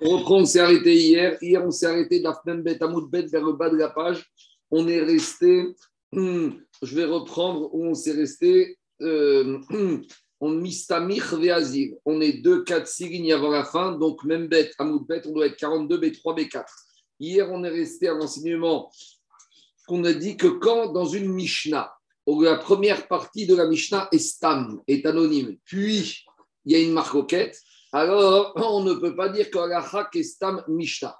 On s'est arrêté hier. Hier, on s'est arrêté d'Afnem Bet Bet vers le bas de la page. On est resté, hmm, je vais reprendre où on s'est resté. Euh, on mistamich veazir. On est 2, 4, 6 lignes avant la fin. Donc, même Bet, Amoud Bet, on doit être 42, B3, B4. Hier, on est resté à l'enseignement qu'on a dit que quand dans une Mishnah, la première partie de la Mishnah est stam, est anonyme, puis il y a une marcoquette, alors on ne peut pas dire qu'Alacha est stam Mishnah.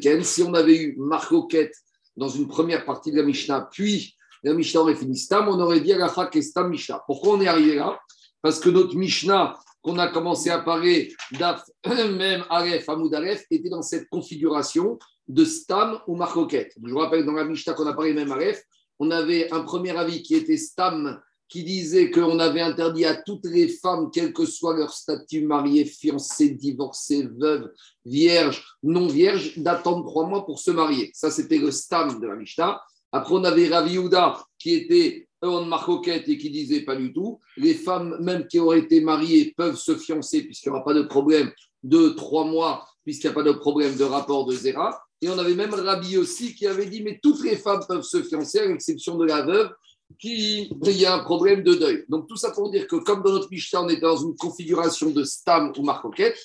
Ken, si on avait eu marcoquette dans une première partie de la Mishnah, puis la Mishnah aurait fini stam, on aurait dit Alacha est stam Mishnah. Pourquoi on est arrivé là? Parce que notre Mishnah qu'on a commencé à parler d'Af, même Aleph, Hamoud Aleph, était dans cette configuration de Stam ou Marcoquette. Je vous rappelle, dans la Mishnah qu'on a parlé même Aleph, on avait un premier avis qui était Stam, qui disait qu'on avait interdit à toutes les femmes, quel que soit leur statut, mariée, fiancée, divorcée, veuve, vierge, non vierge, d'attendre trois mois pour se marier. Ça, c'était le Stam de la Mishnah. Après, on avait Ravi qui était en marcoquette et qui disait pas du tout. Les femmes, même qui auraient été mariées, peuvent se fiancer puisqu'il n'y aura pas de problème de trois mois, puisqu'il n'y a pas de problème de rapport de Zéra. Et on avait même Rabbi aussi qui avait dit mais toutes les femmes peuvent se fiancer, à l'exception de la veuve, qui il y a un problème de deuil. Donc tout ça pour dire que comme dans notre Mishnah, on est dans une configuration de stam ou marcoquette,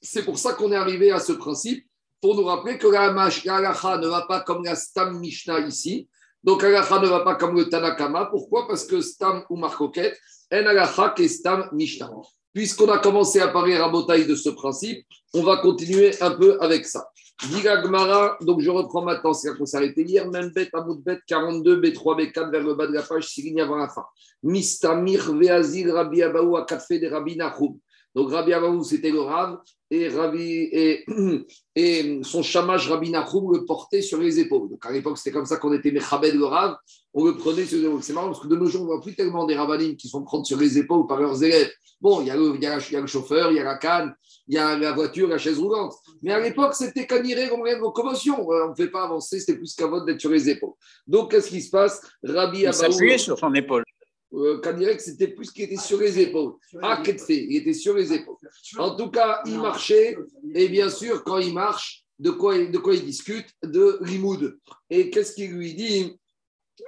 c'est pour ça qu'on est arrivé à ce principe, pour nous rappeler que la, la ne va pas comme la stam Mishnah ici, donc, Agacha ne va pas comme le Tanakama. Pourquoi? Parce que Stam ou Marcoquette, en Agacha est Stam Mishnah. Puisqu'on a commencé à parler rabotaille de ce principe, on va continuer un peu avec ça. Gmara, donc je reprends maintenant, c'est qu'on s'est arrêté hier, même bête, Amoud bête, 42, B3, B4, vers le bas de la page, 6 lignes avant la fin. Mistamir, Veazil, Rabbi Abaou, Akatfe, de Rabbi Nahum. Donc Rabbi Abaou, c'était le Rav, et, Rabbi, et, et son chamash Rabbi Nachum le portait sur les épaules. Donc à l'époque, c'était comme ça qu'on était Mechabed le Rav, on le prenait sur les épaules. C'est marrant parce que de nos jours, on ne voit plus tellement des Ravanim qui sont prendre sur les épaules par leurs élèves. Bon, il y, a le, il, y a, il y a le chauffeur, il y a la canne, il y a la voiture, la chaise roulante. Mais à l'époque, c'était caniré comme rien de locomotion. Euh, on ne fait pas avancer, c'était plus qu'à votre d'être sur les épaules. Donc, qu'est-ce qui se passe? Rabbi Abaou. Il s'appuyait sur son épaule euh, c'était plus qu'il était sur les épaules. Ah, il était sur les épaules. En tout cas, il marchait, et bien sûr, quand il marche, de quoi, de quoi il discute? De Limoud. Et qu'est-ce qu'il lui dit?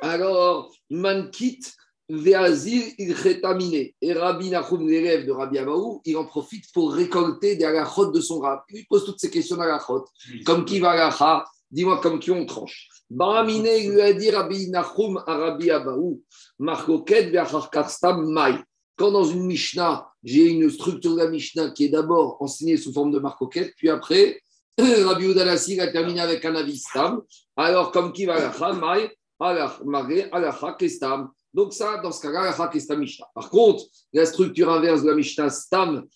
Alors, Mankit, Veazir, il rétaminé. Et Rabbi Nachum, l'élève de Rabbi Abaou, il en profite pour récolter des alachotes de son rab. Il pose toutes ces questions d'alachotes. Comme qui va la Dis-moi comme qui on tranche. Baramine lui a dit Rabbi Nachum à Rabbi Abaou, Mai. Quand dans une Mishnah, j'ai une structure de la Mishnah qui est d'abord enseignée sous forme de marcoquette, puis après, Rabbi Udalassi a terminé avec un avistam. Alors, comme qui va Kestam. Donc, ça, dans ce cas-là, Kestam Mishnah. Par contre, la structure inverse de la Mishnah, Stam,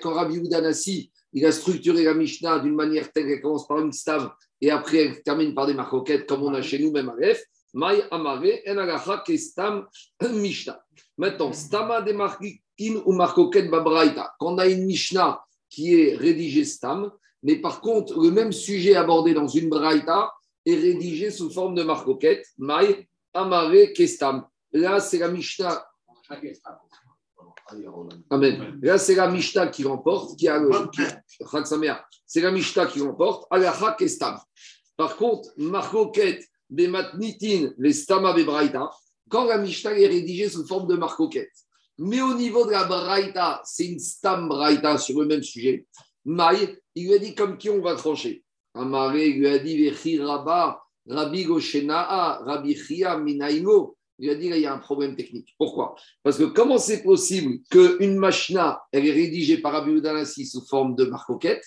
quand Rabbi Udanassi il a structuré la Mishnah d'une manière telle qu'elle commence par une stav et après elle termine par des marcoquettes comme on a chez nous, même à. Mai Amare, En Kestam Mishnah. Maintenant, Stama de ou marcoquette Babraita. Quand on a une Mishnah qui est rédigée Stam, mais par contre, le même sujet abordé dans une Braïta est rédigé sous forme de marcoquette. Mai Amare Kestam. Là, c'est la Mishnah. Amen. Là, c'est la Mishnah qui remporte, qui a le. C'est la Mishnah qui remporte. Alaha Kestam. Par contre, Marcoquette, Bematnitin, les Stama Bebraïta, quand la Mishnah est rédigée sous forme de Marcoquette, mais au niveau de la Braïta, c'est une Stam Braïta sur le même sujet, Maï, il lui a dit comme qui on va trancher. Amaré lui a dit Vechi Rabba, Rabbi Goshenaa, Rabbi Chia Minaïmo il a dit, là, il y a un problème technique. Pourquoi? Parce que comment c'est possible qu'une machina, elle est rédigée par Rabbi Udanassi sous forme de marcoquette,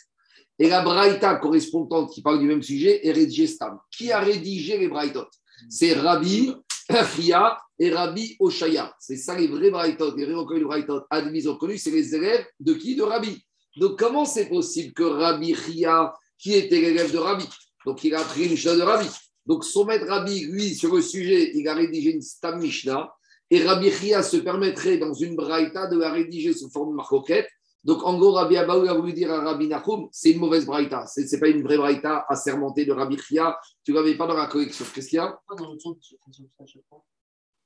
et la braïta correspondante qui parle du même sujet est rédigée stam Qui a rédigé les braïtot C'est Rabbi Chia et Rabbi Oshaya. C'est ça les vrais braïtot, les vrais recueils de braïtot admis reconnus, c'est les élèves de qui? De Rabbi. Donc comment c'est possible que Rabbi Chia, qui était l'élève de Rabbi, donc il a pris une chose de Rabbi, donc, son maître Rabbi, lui, sur le sujet, il a rédigé une Stam Mishnah. Et Rabbi Chia se permettrait, dans une braïta, de la rédiger sous forme de marcoquette. Donc, en gros, Rabbi Abaou a voulu dire à Rabbi Nachum, c'est une mauvaise braïta. Ce n'est pas une vraie braïta assermentée de Rabbi Chia. Tu ne l'avais pas dans la collection. Qu'est-ce qu'il y a?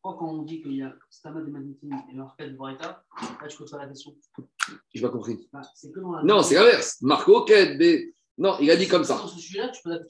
Pourquoi quand on dit qu'il y a Stama de Magnétine et Marquette de Braïta, là je pose pas la question Je n'ai pas compris. Bah, c'est que dans la Non, c'est l'inverse. Marco Ket, non, il a dit comme ça.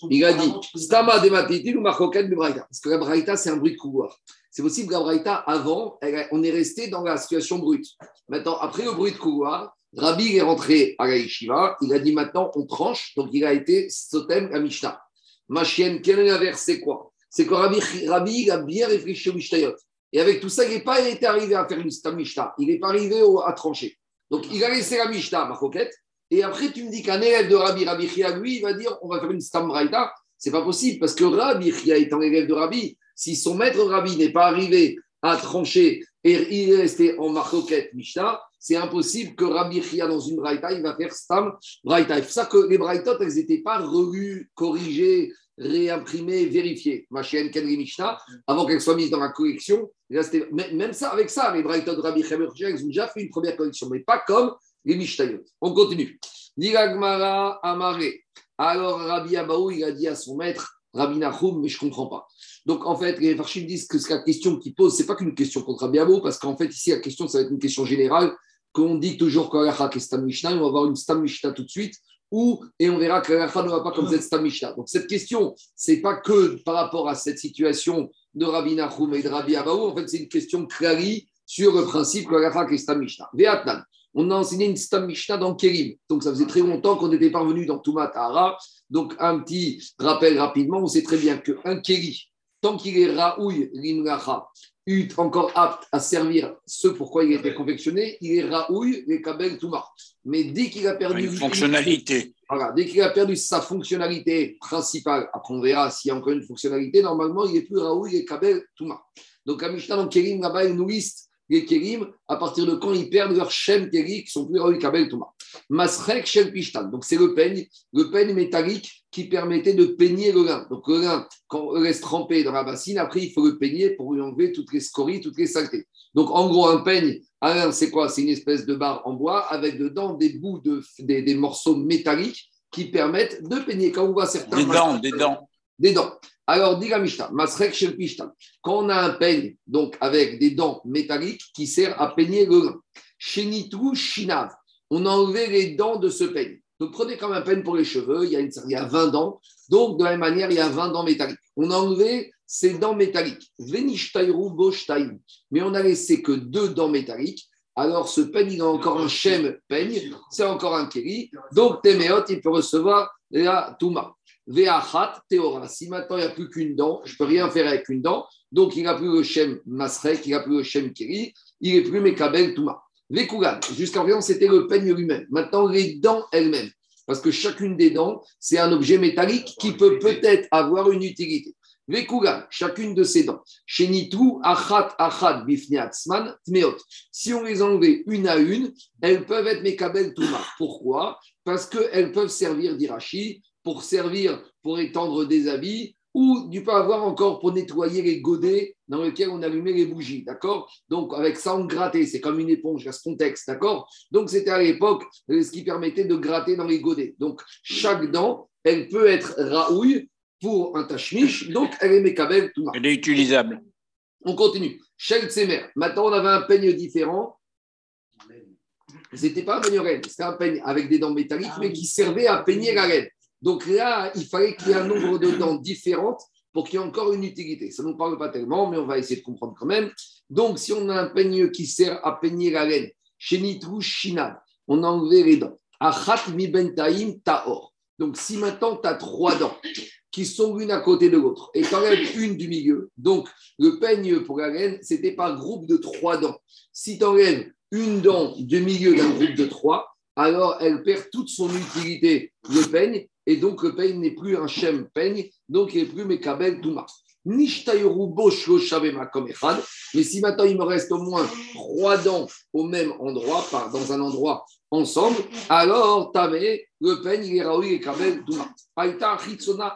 Il a dit Stama de Matitine ou Marcoquette de Braïta. Parce que la Braïta, c'est un bruit de couloir. C'est possible que la Braïta, avant, elle on est resté dans la situation brute. Maintenant, après le bruit de couloir, Rabbi est rentré à la yeshiva. Il a dit maintenant, on tranche. Donc, il a été Sotem à Mishnah. Ma chienne, quel est l'inverse C'est quoi? C'est que Rabbi, Rabbi il a bien réfléchi au Mishnayot. Et avec tout ça, il n'est pas été arrivé à faire une Mishnah. Il n'est pas arrivé au- à trancher. Donc, il a laissé la Mishnah, Marcoquette. Et après, tu me dis qu'un élève de Rabbi, Rabbi Chia, lui, il va dire on va faire une Stam Braïta. C'est pas possible parce que Rabbi Chia étant élève de Rabbi, si son maître Rabbi n'est pas arrivé à trancher et il est resté en Marcoquette Mishnah, c'est impossible que Rabbi Chia, dans une Braïta, il va faire Stam Braïta. C'est pour ça que les Braïtot, elles n'étaient pas revues, corrigées, réimprimées, vérifiées. Ma chienne Kenri Mishnah, avant qu'elles soient mises dans la collection, même ça, avec ça, les Braïtot de Rabbi Chia, ils ont déjà fait une première collection, mais pas comme les Mishnayot. On continue. Diragmara Amare. Alors Rabbi Abaou, il a dit à son maître, Rabbi Nachum, mais je ne comprends pas. Donc en fait, les Farshim disent que la question qu'il pose, ce n'est pas qu'une question contre Rabbi Abaou, parce qu'en fait, ici, la question, ça va être une question générale, qu'on dit toujours qu'Alacha est Stam Mishnah, on va avoir une Stam Mishnah tout de suite, ou, et on verra que l'Alacha ne va pas comme cette Stam Mishnah. Donc cette question, ce n'est pas que par rapport à cette situation de Rabbi Nachum et de Rabbi Abaou, en fait, c'est une question clarie sur le principe que l'Alacha est Stam Mishnah. Ve'atnan. On a enseigné une Stam Mishnah dans Kérim. Donc, ça faisait très longtemps qu'on n'était pas revenu dans Touma Tahara. Donc, un petit rappel rapidement. On sait très bien qu'un Kéri, tant qu'il est Raoui Limracha, est encore apte à servir ce pourquoi il a été confectionné, il est Raoui les Kabel Touma. Mais dès qu'il a perdu Une fonctionnalité. voilà, dès qu'il a perdu sa fonctionnalité principale, après on verra s'il y a encore une fonctionnalité, normalement il n'est plus Raoul et Kabel Touma. Donc à Mishnah dans Kérim, là-bas, il nous liste les Kérim à partir de quand ils perdent leur Shem Kéri qui sont plus Raoul et Kabel Touma. Masrek Shem Pishtan, donc c'est le peigne, le peigne métallique qui permettait de peigner le lin. Donc le lin, quand on le laisse tremper dans la bassine, après il faut le peigner pour lui enlever toutes les scories, toutes les saletés. Donc en gros, un peigne, à l'un, c'est quoi? C'est une espèce de barre en bois avec dedans des bouts de des, des morceaux métalliques qui permettent de peigner. Quand on voit certains Des dents, des dents. des dents. Alors, dit la Mishnah, Masrek Shel. Quand on a un peigne, donc avec des dents métalliques qui sert à peigner le lin. Shenitou Shinav. On a enlevé les dents de ce peigne. Donc, prenez comme un peigne pour les cheveux, il y, a une, il y a 20 dents. Donc, de la même manière, il y a 20 dents métalliques. On a enlevé ces dents métalliques. Venishtaïru Boshtaïm. Mais on a laissé que deux dents métalliques. Alors, ce peigne, il a encore un shem peigne, c'est encore un kéri. Donc, Téméot, il peut recevoir la Touma. Ve'achat Théora. Si maintenant il n'y a plus qu'une dent, je ne peux rien faire avec une dent. Donc il n'a plus le Shem Masrek, il n'a plus le Shem Kiri, il n'est plus Mekabel Touma. Vekugan. Jusqu'à présent, c'était le peigne lui-même. Maintenant, les dents elles-mêmes. Parce que chacune des dents, c'est un objet métallique qui peut peut-être avoir une utilité. Vekugan, chacune de ces dents. Shenitu, achat, achat, bifniatzman, tmeot. Si on les enlevait une à une, elles peuvent être Mekabel Touma. Pourquoi? Parce qu'elles peuvent servir d'irachi, pour servir, pour étendre des habits, ou tu peux avoir encore pour nettoyer les godets dans lesquels on allumait les bougies, d'accord? Donc avec ça, on grattait, c'est comme une éponge, là, c'est ton texte, d'accord? Donc c'était à l'époque euh, ce qui permettait de gratter dans les godets. Donc chaque dent, elle peut être raouille pour un tachmish, donc elle est mécabel tout Elle est utilisable. On continue. Shel Tsemer. Maintenant, on avait un peigne différent. C'était pas un peigne reine, c'était un peigne avec des dents métalliques, mais qui servait à peigner la laine. Donc là, il fallait qu'il y ait un nombre de dents différentes pour qu'il y ait encore une utilité. Ça ne nous parle pas tellement, mais on va essayer de comprendre quand même. Donc, si on a un peigne qui sert à peigner la laine, chez Shinab, on a enlevé les dents. Achat mi bentaim taor. Donc, si maintenant tu as trois dents qui sont l'une à côté de l'autre et tu enlèves une du milieu, donc le peigne pour la laine, c'était par groupe de trois dents. Si tu enlèves une dent du milieu d'un groupe de trois, alors elle perd toute son utilité, le peigne, et donc le peigne n'est plus un shem peigne, donc il n'est plus mekabel touma. Echad. Mais si maintenant il me reste au moins trois dents au même endroit, dans un endroit ensemble, alors tamé, le peigne, il est raoui et kabel touma. Aïta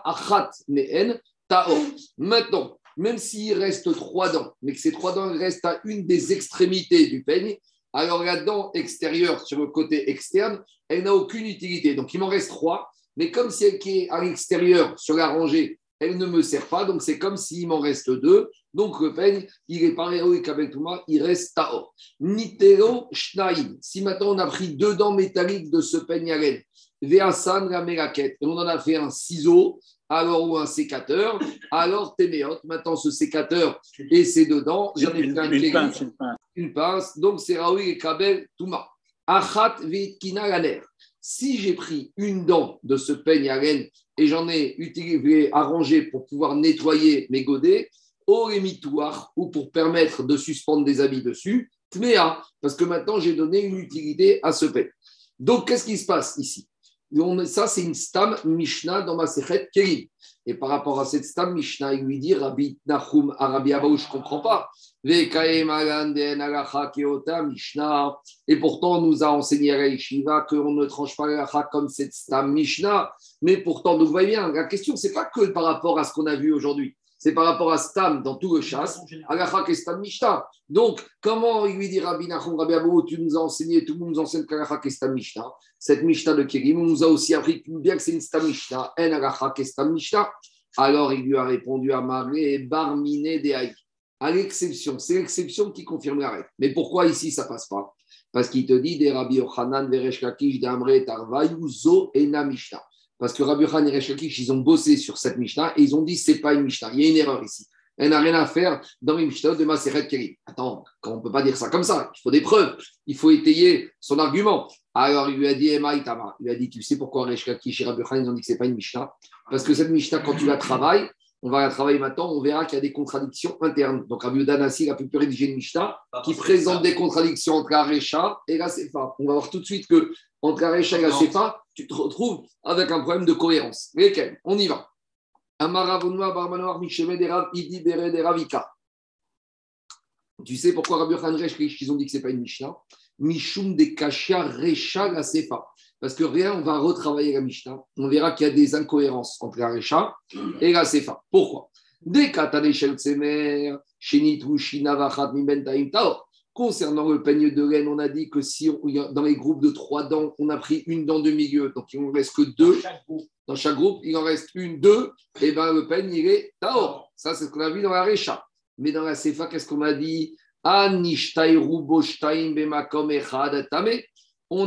achat mehen taor. Maintenant, même s'il reste trois dents, mais que ces trois dents restent à une des extrémités du peigne, alors la dent extérieure sur le côté externe, elle n'a aucune utilité. Donc il m'en reste trois, mais comme celle qui est à l'extérieur sur la rangée, elle ne me sert pas, donc c'est comme s'il m'en reste deux. Donc le peigne, il est pas héroïque avec Touma, il reste Taor. Nitero Shnaim. Si maintenant on a pris deux dents métalliques de ce peigne à laine, Veasan la et on en a fait un ciseau, alors ou un sécateur, alors Téméot. Maintenant ce sécateur et ses deux dents, j'en ai une pince. une pince, donc c'est Raoui et Kabel Touma. Achat Vitkina Laner. Si j'ai pris une dent de ce peigne à laine et j'en ai arrangé pour pouvoir nettoyer mes godets, au rémitoire ou pour permettre de suspendre des habits dessus, tmea, parce que maintenant j'ai donné une utilité à ce peigne. Donc qu'est-ce qui se passe ici? On- Ça, c'est une stam Mishnah dans ma Sechet Kerim. Et par rapport à cette stam Mishnah, il lui dit Rabbi Nachum, Arabi Abaou, je ne comprends pas. Et pourtant, on nous a enseigné à la Yeshiva qu'on ne tranche pas l'alacha comme cette stam Mishnah. Mais pourtant, nous voyons bien, la question, c'est pas que par rapport à ce qu'on a vu aujourd'hui. C'est par rapport à Stam dans tout le chasse, Alakha et Stam Mishnah. Donc, comment il lui dit Rabbi Nachum, Rabbi Abou, tu nous as enseigné, tout le monde nous enseigne qu'Alakha et Stam Mishnah. Cette Mishnah de Kérim, on nous a aussi appris bien que c'est une Stam Mishnah, En Alakha et Stam Mishnah. Alors, il lui a répondu à Maré, Barmine de Haï. À l'exception, c'est l'exception qui confirme la règle. Mais pourquoi ici ça passe pas? Parce qu'il te dit des Rabbi Yochanan, Veresh Lakish, Damre, Tarvayu, Zo, Ena Mishnah. Parce que Rabbi Yochanan et Resh Lakish, ils ont bossé sur cette Mishnah et ils ont dit c'est pas une Mishnah. Il y a une erreur ici. Elle n'a rien à faire dans les Mishnah de Maseret Kérim. Attends, on ne peut pas dire ça comme ça, il faut des preuves, il faut étayer son argument. Alors il lui a dit Emma Itama. Il lui a dit Tu sais pourquoi Resh Lakish et Rabbi Yochanan ils ont dit que c'est pas une Mishnah? Parce que cette Mishnah, quand tu la travailles, on va la travailler maintenant, on verra qu'il y a des contradictions internes. Donc Rabbi Udanassi a pu rédiger une Mishnah qui présente des contradictions entre la Recha et la Sefa. On va voir tout de suite que entre la Recha et la Sefa, tu te retrouves avec un problème de cohérence. Lesquels On y va. Tu sais pourquoi Rabbi Resh ils ont dit que ce n'est pas une Mishnah? Mishum de Kashia Recha la Sefa. Parce que rien, on va retravailler la Mishnah. On verra qu'il y a des incohérences entre la Recha et la Sefa. Pourquoi? Dès Shel Tsemer, Shenitu Shinavachat Miben Taim Taor. Concernant le peigne de laine, on a dit que si on- dans les groupes de trois dents, on a pris une dent de milieu, donc il ne reste que deux. Dans chaque groupe, il en reste une, deux, et bien le peigne, il est Taor. Ça, c'est ce qu'on a vu dans la Recha. Mais dans la Sefa, qu'est-ce qu'on a dit? On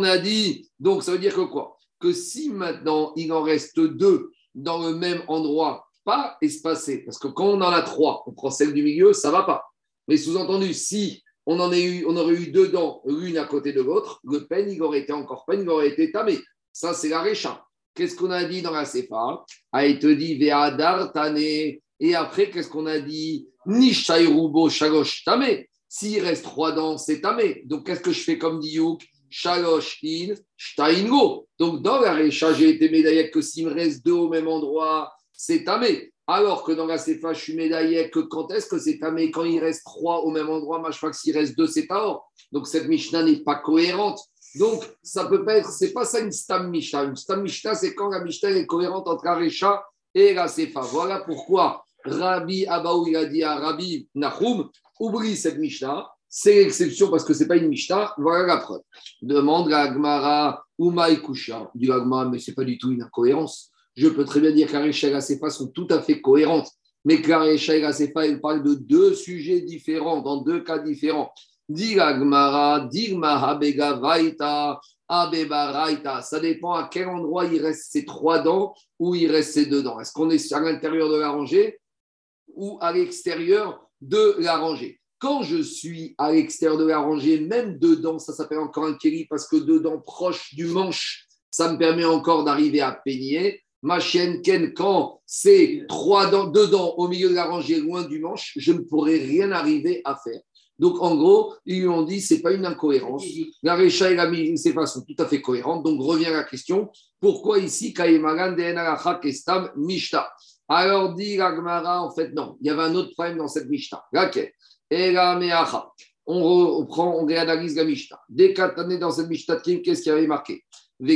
a dit, donc ça veut dire que quoi? Que si maintenant il en reste deux dans le même endroit, pas espacés, parce que quand on en a trois, on prend celle du milieu, ça va pas. Mais sous-entendu, si on, en a eu, on aurait eu deux dents, l'une à côté de l'autre, le peigne, il aurait été encore peigne, il aurait été tamé. Ça, c'est la récha. Qu'est-ce qu'on a dit dans la Sefa? Ah, il te dit Ve'adar tane. Et après, qu'est-ce qu'on a dit? Nishayrubo shagosh tamé. S'il reste trois dents, c'est tamé. Donc, qu'est-ce que je fais comme dit Youk Shalosh in, shtaingo. Donc, dans la récha, j'ai été médaillé que s'il me reste deux au même endroit, c'est tamé. Alors que dans la Sefa, je suis médaillé que quand est-ce que c'est tamé Quand il reste trois au même endroit, moi je crois que s'il reste deux, c'est taor. Donc cette Mishnah n'est pas cohérente. Donc ça peut pas être, c'est pas ça une stam Mishnah. Une stam Mishnah, c'est quand la Mishnah est cohérente entre la Recha et la Sefa. Voilà pourquoi Rabbi Abaou il a dit à Rabbi Nahum, oublie cette Mishnah. C'est l'exception parce que c'est pas une Mishnah. Voilà la preuve. Demande la Gemara Umaï Kusha. Dit la mais c'est pas du tout une incohérence je peux très bien dire que la Recha et la sont tout à fait cohérentes, mais que la Recha et la elles parlent de deux sujets différents, dans deux cas différents. Diga Gmara, Digma Habega Vaita, Abeba Raita. Ça dépend à quel endroit il reste ces trois dents ou il reste ces deux dents. Est-ce qu'on est à l'intérieur de la rangée ou à l'extérieur de la rangée? Quand je suis à l'extérieur de la rangée, même deux dents, ça s'appelle encore un kéli parce que deux dents proches du manche, ça me permet encore d'arriver à peigner. Ma chienne Ken, quand c'est trois dents, deux dents au milieu de la rangée, loin du manche, je ne pourrai rien arriver à faire. Donc, en gros, ils lui ont dit, c'est pas une incohérence. La Recha et la Sefa sont tout à fait cohérentes. Donc, revient la question, pourquoi ici, Kaïmagan de Kestam Mishta? Alors, dit la Gemara, en fait, non. Il y avait un autre problème dans cette Mishta. Laquelle? On reprend, on réanalyse la Mishta. Dès années dans cette Mishta, qu'est-ce qui avait marqué? On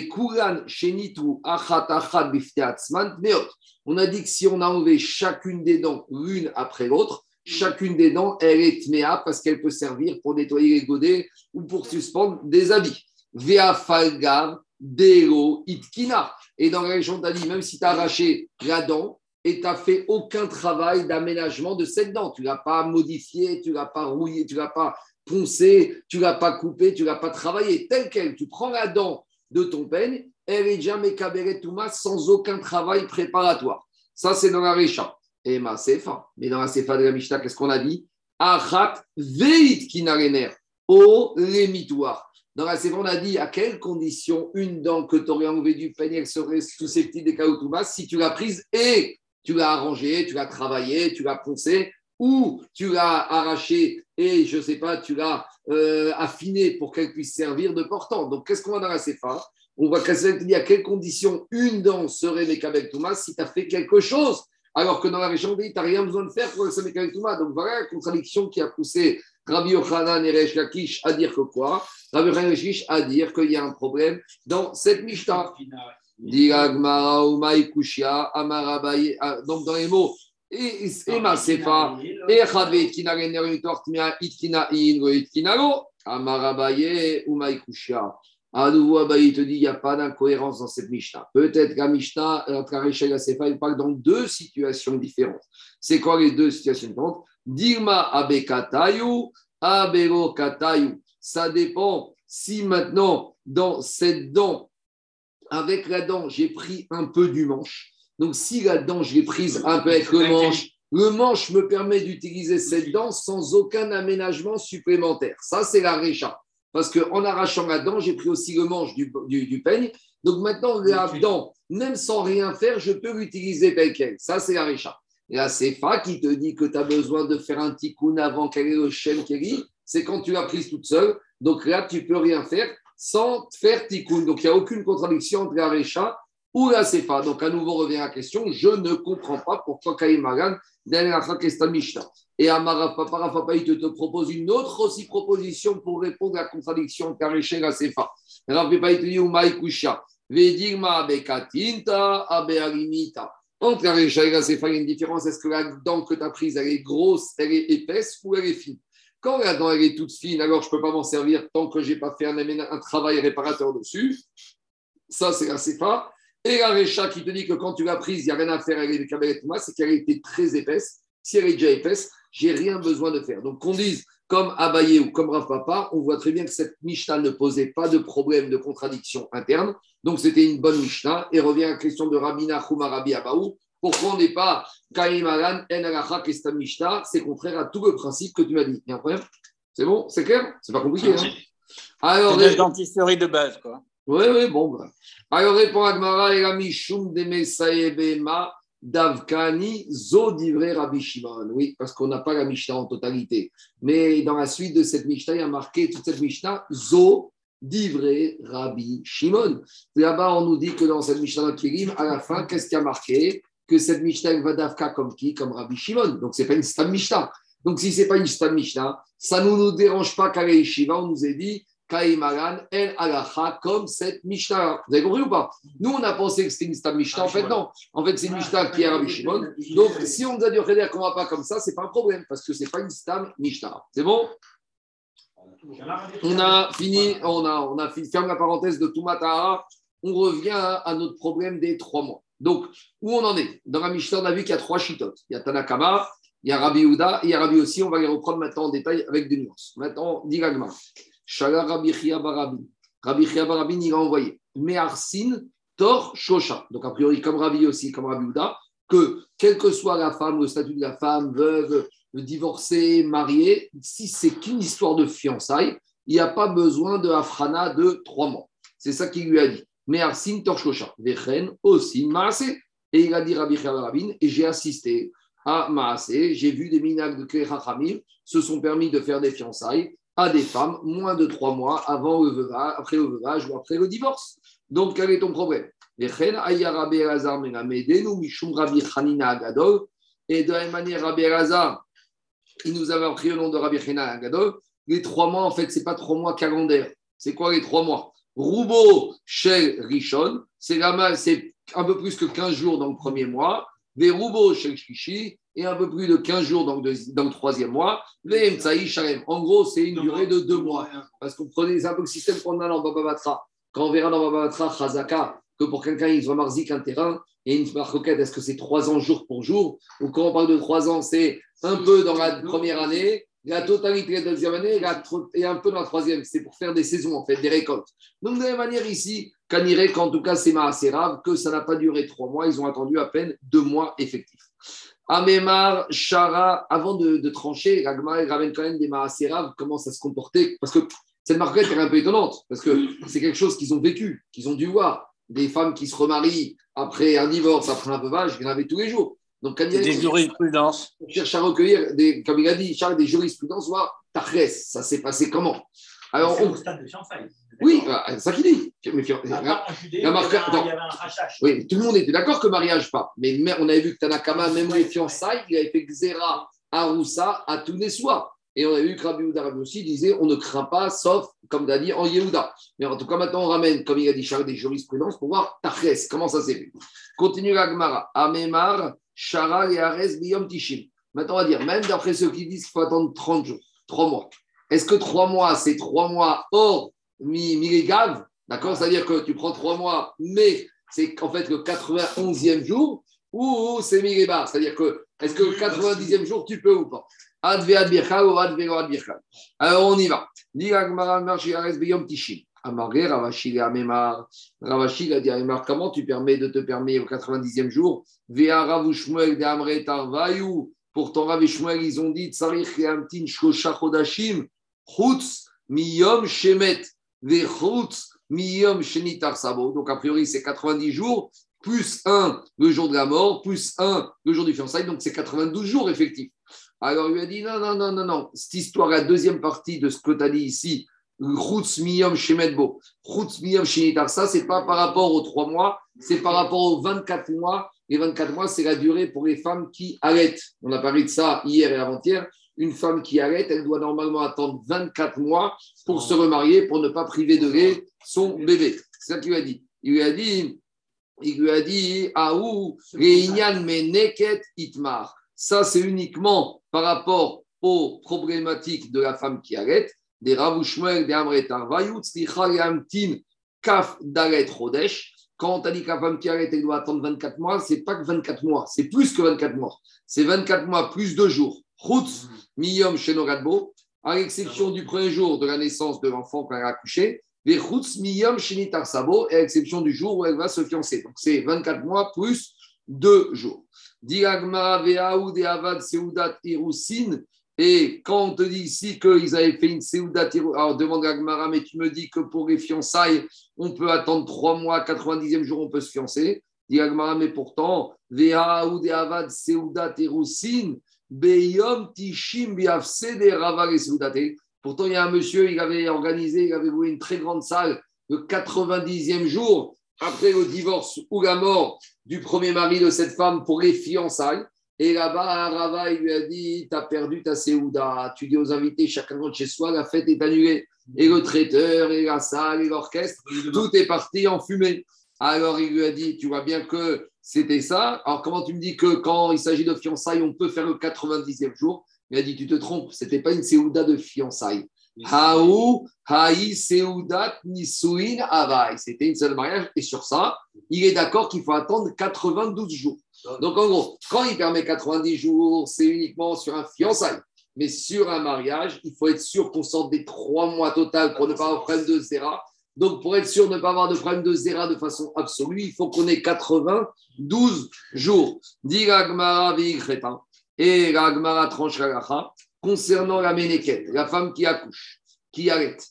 a dit que si on a enlevé chacune des dents l'une après l'autre, chacune des dents, elle est tméa parce qu'elle peut servir pour nettoyer les godets ou pour suspendre des habits. Vea falgar, dero, itkina. Et dans la région, tu dit, même si tu as arraché la dent et tu n'as fait aucun travail d'aménagement de cette dent. Tu ne l'as pas modifié, tu ne l'as pas rouillé, tu ne l'as pas poncé, tu ne l'as pas coupé, tu ne l'as pas travaillé. Tel quel, tu prends la dent de ton jamais kaberet touma sans aucun travail préparatoire. Ça, c'est dans la Récha. Et ma sefa. Mais dans la sefa de la Mishnah, qu'est-ce qu'on a dit? Achat veit kinarener. Au lémitoire. Dans la sefa, on a dit à quelles conditions une dent que tu aurais enlevée du peigne, elle serait susceptible des si tu l'as prise et tu l'as arrangée, tu l'as travaillée, tu l'as poncée, ou tu l'as arrachée et, je ne sais pas, tu l'as euh, affinée pour qu'elle puisse servir de portant. Donc, qu'est-ce qu'on a dans la CFA On voit qu'elle dit à quelles conditions une dent serait Mekabel Thomas si tu as fait quelque chose, alors que dans la région, tu n'as rien besoin de faire pour que ça Mekabel Thomas. Donc, voilà la contradiction qui a poussé Rabbi Yochanan et Resh Lakish à dire que quoi? Rabbi Yochanan et Lakish à dire qu'il y a un problème dans cette Mishnah. Ah, donc, dans les mots, et ma sefa, et chave tinare neritor tmia itkina in go itkinalo, amarabaye ou maikushia. À nouveau, Abaye te dit il n'y a pas d'incohérence dans cette Mishnah. Peut-être qu'à Mishnah, entre Arisha et la Sefa, il parle dans deux situations différentes. C'est quoi les deux situations différentes? Dirma abekatayu, abero katayu. Ça dépend si maintenant, dans cette dent, avec la dent, j'ai pris un peu du manche. Donc, si la dent, je l'ai prise un peu avec le manche, le manche me permet d'utiliser cette dent sans aucun aménagement supplémentaire. Ça, c'est la récha. Parce qu'en arrachant la dent, j'ai pris aussi le manche du, du, peigne. Donc maintenant, la dent, même sans rien faire, je peux l'utiliser tel quel. Ça, c'est la récha. Et là, c'est Fa qui te dit que tu as besoin de faire un tikkun avant qu'elle ait le chêne qui C'est quand tu l'as prise toute seule. Donc là, tu peux rien faire sans faire tikkun. Donc il n'y a aucune contradiction entre la récha ou la sefa. Donc à nouveau revient la question, je ne comprends pas pourquoi Kaïmagan et Amara Papa il te propose une autre aussi proposition pour répondre à la contradiction entre la sefa. Rav il te dit Umay Kusha, Vedigma Bekatinta Abealimita. Entre la et la sefa, il y a une différence. Est-ce que la dent que tu as prise, elle est grosse, elle est épaisse ou elle est fine? Quand la dent elle est toute fine, alors je ne peux pas m'en servir tant que je n'ai pas fait un, un, travail réparateur dessus. Ça, c'est la CFA. Et la Récha qui te dit que quand tu l'as prise, il n'y a rien à faire avec les Kabbalah c'est qu'elle était très épaisse. Si elle est déjà épaisse, j'ai rien besoin de faire. Donc qu'on dise comme Abaye ou comme Rav Papa, on voit très bien que cette Mishnah ne posait pas de problème de contradiction interne. Donc c'était une bonne Mishnah. Et revient à la question de Rabina Chouma Rabbi Abaou. Pourquoi on n'est pas Kaimaran En Kesta Mishnah? C'est contraire à tout le principe que tu m'as dit. Il y a un problème? C'est bon? C'est clair? C'est pas compliqué. Hein? Alors, c'est dentisterie de base, quoi. Oui, oui, bon. Ben. Alors répond Agmara et Mishum de Ma Davkani Zo Divre Rabbi Shimon. Oui, parce qu'on n'a pas la Mishnah en totalité. Mais dans la suite de cette Mishnah, il y a marqué toute cette Mishnah Zo Divre Rabbi Shimon. Là-bas, on nous dit que dans cette Mishnah Kirim, à la fin, qu'est-ce qui a marqué? Que cette Mishnah va Davka comme qui? Comme Rabbi Shimon. Donc, ce n'est pas une Stam Mishnah. Donc, si ce n'est pas une Stam Mishnah, ça ne nous, dérange pas qu'à Shiva, on nous ait dit Kaimaran El Alacha comme cette Mishnah. Vous avez compris ou pas? Nous, on a pensé que c'était une Mishnah. Mishnah. En fait, non. En fait, c'est une Mishnah qui est Rabbi Shimon. Donc, si on nous a dit qu'on ne va pas comme ça, ce n'est pas un problème parce que ce n'est pas une Stam Mishnah. C'est bon? On a fini, on a, on a fini, ferme la parenthèse de Tumatara. On revient à notre problème des trois mois. Donc, où on en est? Dans la Mishnah, on a vu qu'il y a trois chitotes. Il y a Tanakama, il y a Rabbi Ouda et il y a Rabbi aussi. On va les reprendre maintenant en détail avec des nuances. Maintenant, dit Shala Rabbi Chia Barabi. Rabbi Chia Barabi, il a envoyé. Me'arsin Tor Shosha. Donc, a priori, comme Rabbi aussi, comme Rabbi Ouda, que quelle que soit la femme, le statut de la femme, veuve, divorcée, mariée, si c'est qu'une histoire de fiançailles, il n'y a pas besoin de Afrana de trois mois. C'est ça qu'il lui a dit. Me'arsin Tor Shosha. Vechen aussi Maase. Et il a dit Rabbi Barabin, et j'ai assisté à Maase, j'ai vu des minages de Kehachamim se sont permis de faire des fiançailles à des femmes moins de trois mois avant le veuvage, après le ou après le divorce. Donc, quel est ton problème? Et de la même manière, Rabbi Elazar, il nous avait appris le nom de Rabbi Agadol. Les trois mois, en fait, ce n'est pas trois mois calendaires. C'est quoi les trois mois? Roubo, Shel, Rishon, c'est un peu plus que 15 jours dans le premier mois. Verubo, Shel, Shishi, et un peu plus de 15 jours dans le, dans le troisième mois. En gros, c'est une durée de deux mois. Parce qu'on prenait, un peu le système qu'on a dans Baba Batra. Quand on verra dans Baba Batra, Chazaka, que pour quelqu'un, il soit marzik un terrain et une marquette, est-ce que c'est trois ans jour pour jour? Ou quand on parle de trois ans, c'est un peu dans la première année, la totalité de la deuxième année et un peu dans la troisième. C'est pour faire des saisons, en fait, des récoltes. Donc, de la même manière, ici, Kanirek, en tout cas, c'est assez rare que ça n'a pas duré trois mois. Ils ont attendu à peine deux mois effectifs. Amémar, Shara, avant de, trancher, Ragmar ramène quand même des Maaserav, comment ça se comportait. Parce que cette marquette est un peu étonnante, parce que c'est quelque chose qu'ils ont vécu, qu'ils ont dû voir. Des femmes qui se remarient après un divorce, après un veuvage, il y en avait tous les jours. Donc, des jurisprudences. On cherche à recueillir, des, comme il a dit, Charles, des jurisprudences, voir, ça s'est passé comment? Alors, on... au stade de fiançailles. Oui, bah, c'est ça qu'il dit. Mais, il, y avait un, Oui, tout le monde était d'accord que mariage pas. Mais on avait vu que Tanakama, même les fiançailles, il avait fait Xera, Aroussa, à. Et on a vu que Rabbi aussi disait on ne craint pas, sauf, comme tu as dit, en Yehuda. Mais en tout cas, maintenant, on ramène, comme il a dit Charles, des jurisprudences pour voir Taches, comment ça s'est fait. Continue l'Agmara. Amemar, Shara et Ares, Biyom Tishim. Maintenant, on va dire, même d'après ceux qui disent qu'il faut attendre 30 jours, 3 mois. Est-ce que 3 mois, c'est 3 mois hors Miregav D'accord? C'est-à-dire que tu prends 3 mois, mais c'est en fait le 91e jour, ou c'est Mireba C'est-à-dire que, est-ce que le 90e jour, tu peux ou pas? Alors on y va. Ravashi a dit à comment tu permets de te permettre au 90e jour? Pourtant, Rav Shmuel, ils ont dit Chutz Miyom Shemet, Vechutz Miyom Shenitar Sabo. Donc, a priori, c'est 90 jours, plus 1 le jour de la mort, plus 1 le jour du fiançailles. Donc, c'est 92 jours effectifs. Alors il lui a dit non, non, non, non, non. Cette histoire, la deuxième partie de ce que tu as dit ici, Routz Miyom Shemedbo, Routz Miyom Shinitar, ça, c'est pas par rapport aux trois mois, c'est par rapport aux 24 mois. Les 24 mois, c'est la durée pour les femmes qui arrêtent. On a parlé de ça hier et avant-hier. Une femme qui arrête, elle doit normalement attendre 24 mois pour se remarier, pour ne pas priver de lait son bébé. C'est ça qu'il lui a dit. Il lui a dit, il lui a dit, Aou, Itmar. Ça, c'est uniquement par rapport aux problématiques de la femme qui arrête, des des amretar, kaf dalet rodesh. Quand on a dit que la femme qui arrête, elle doit attendre 24 mois, c'est pas que 24 mois, c'est plus que 24 mois. C'est 24 mois plus deux jours. Chutz, miyom shenoradbo, à l'exception du premier jour de la naissance de l'enfant quand elle a accouché, les chutz, miyom shenitar sabo, à l'exception du jour où elle va se fiancer. Donc c'est 24 mois plus deux jours. Et quand on te dit ici qu'ils avaient fait une Seudat alors demande à mais tu me dis que pour les fiançailles, on peut attendre trois mois, 90e jour, on peut se fiancer. Dit mais pourtant, Avad Seudat Beyom Tishim Pourtant, il y a un monsieur, il avait organisé, il avait loué une très grande salle le 90e jour après le divorce ou la mort du premier mari de cette femme pour les fiançailles. Et là-bas, Rava, il lui a dit Tu as perdu ta Séouda. Tu dis aux invités, chacun rentre chez soi, la fête est annulée. Et le traiteur, et la salle, et l'orchestre, tout est parti en fumée. Alors il lui a dit Tu vois bien que c'était ça. Alors comment tu me dis que quand il s'agit de fiançailles, on peut faire le 90e jour? Il a dit Tu te trompes, c'était pas une Séouda de fiançailles. Haou, Haï, Nisuin, Avai. C'était une seule mariage. Et sur ça, il est d'accord qu'il faut attendre 92 jours. Donc, en gros, quand il permet 90 jours, c'est uniquement sur un fiançailles. Mais sur un mariage, il faut être sûr qu'on sorte des trois mois total pour ne pas avoir de problème de zéra. Donc, pour être sûr de ne pas avoir de problème de zéra de façon absolue, il faut qu'on ait 92 jours. Dit Et Ragmara tranche concernant la ménéquette, la femme qui accouche, qui arrête.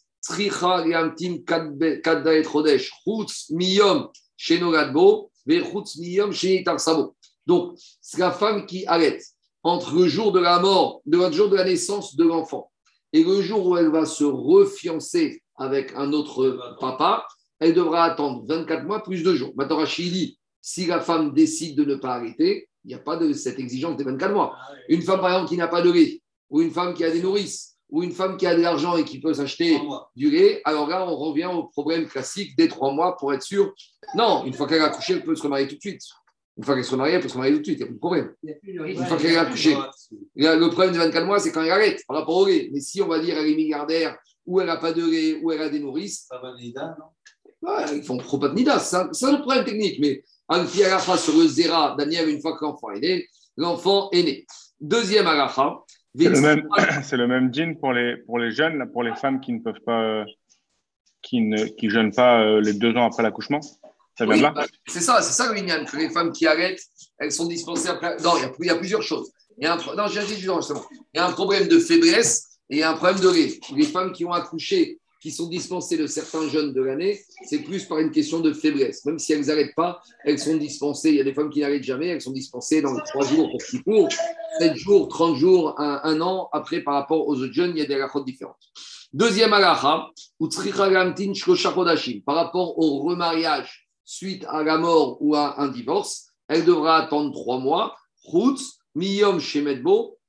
Donc, c'est la femme qui arrête entre le jour de la mort, le jour de la naissance de l'enfant et le jour où elle va se refiancer avec un autre papa, elle devra attendre 24 mois plus deux jours. Maintenant, Rachid dit, si la femme décide de ne pas arrêter, il n'y a pas de cette exigence des 24 mois. Ah Une femme, par exemple, qui n'a pas de lait, ou une femme qui a des nourrices, ou une femme qui a de l'argent et qui peut s'acheter du lait, alors là, on revient au problème classique des trois mois pour être sûr. Non, une fois qu'elle a accouché, elle peut se remarier tout de suite. Une fois qu'elle se remarie, elle peut se remarier tout de suite, il n'y a plus de problème. Une fois qu'elle a accouché. Le problème des 24 mois, c'est quand elle arrête par rapport au lait. Mais si on va dire elle est milliardaire, ou elle n'a pas de lait, ou elle a des nourrices. Ouais, ils font trop pas de nida. C'est un, c'est un problème technique. Mais Alfi Alacha sur le Zera, Daniel, une fois que l'enfant est né, l'enfant est né. Deuxième Alacha. C'est le même, c'est le même djinn pour les, pour les jeunes, là, pour les femmes qui ne peuvent pas, euh, qui ne qui jeûnent pas euh, les deux ans après l'accouchement? Ça vient Oui, de là bah, c'est ça, c'est ça le Minyan, que les femmes qui arrêtent, elles sont dispensées après. Non, il y a, il y a plusieurs choses. Il y a un, non, j'ai dit justement. Il y a un problème de faiblesse et il y a un problème de lait. Les femmes qui ont accouché, qui sont dispensées de certains jeunes de l'année, c'est plus par une question de faiblesse. Même si elles n'arrêtent pas, elles sont dispensées. Il y a des femmes qui n'arrêtent jamais, elles sont dispensées dans les trois jours pour qu'ils courent, 7 jours, 30 jours, un, un an. Après, par rapport aux autres jeunes, il y a des halachot différentes. Deuxième chodashim. par rapport au remariage suite à la mort ou à un divorce, elle devra attendre trois mois. Chutz, miyom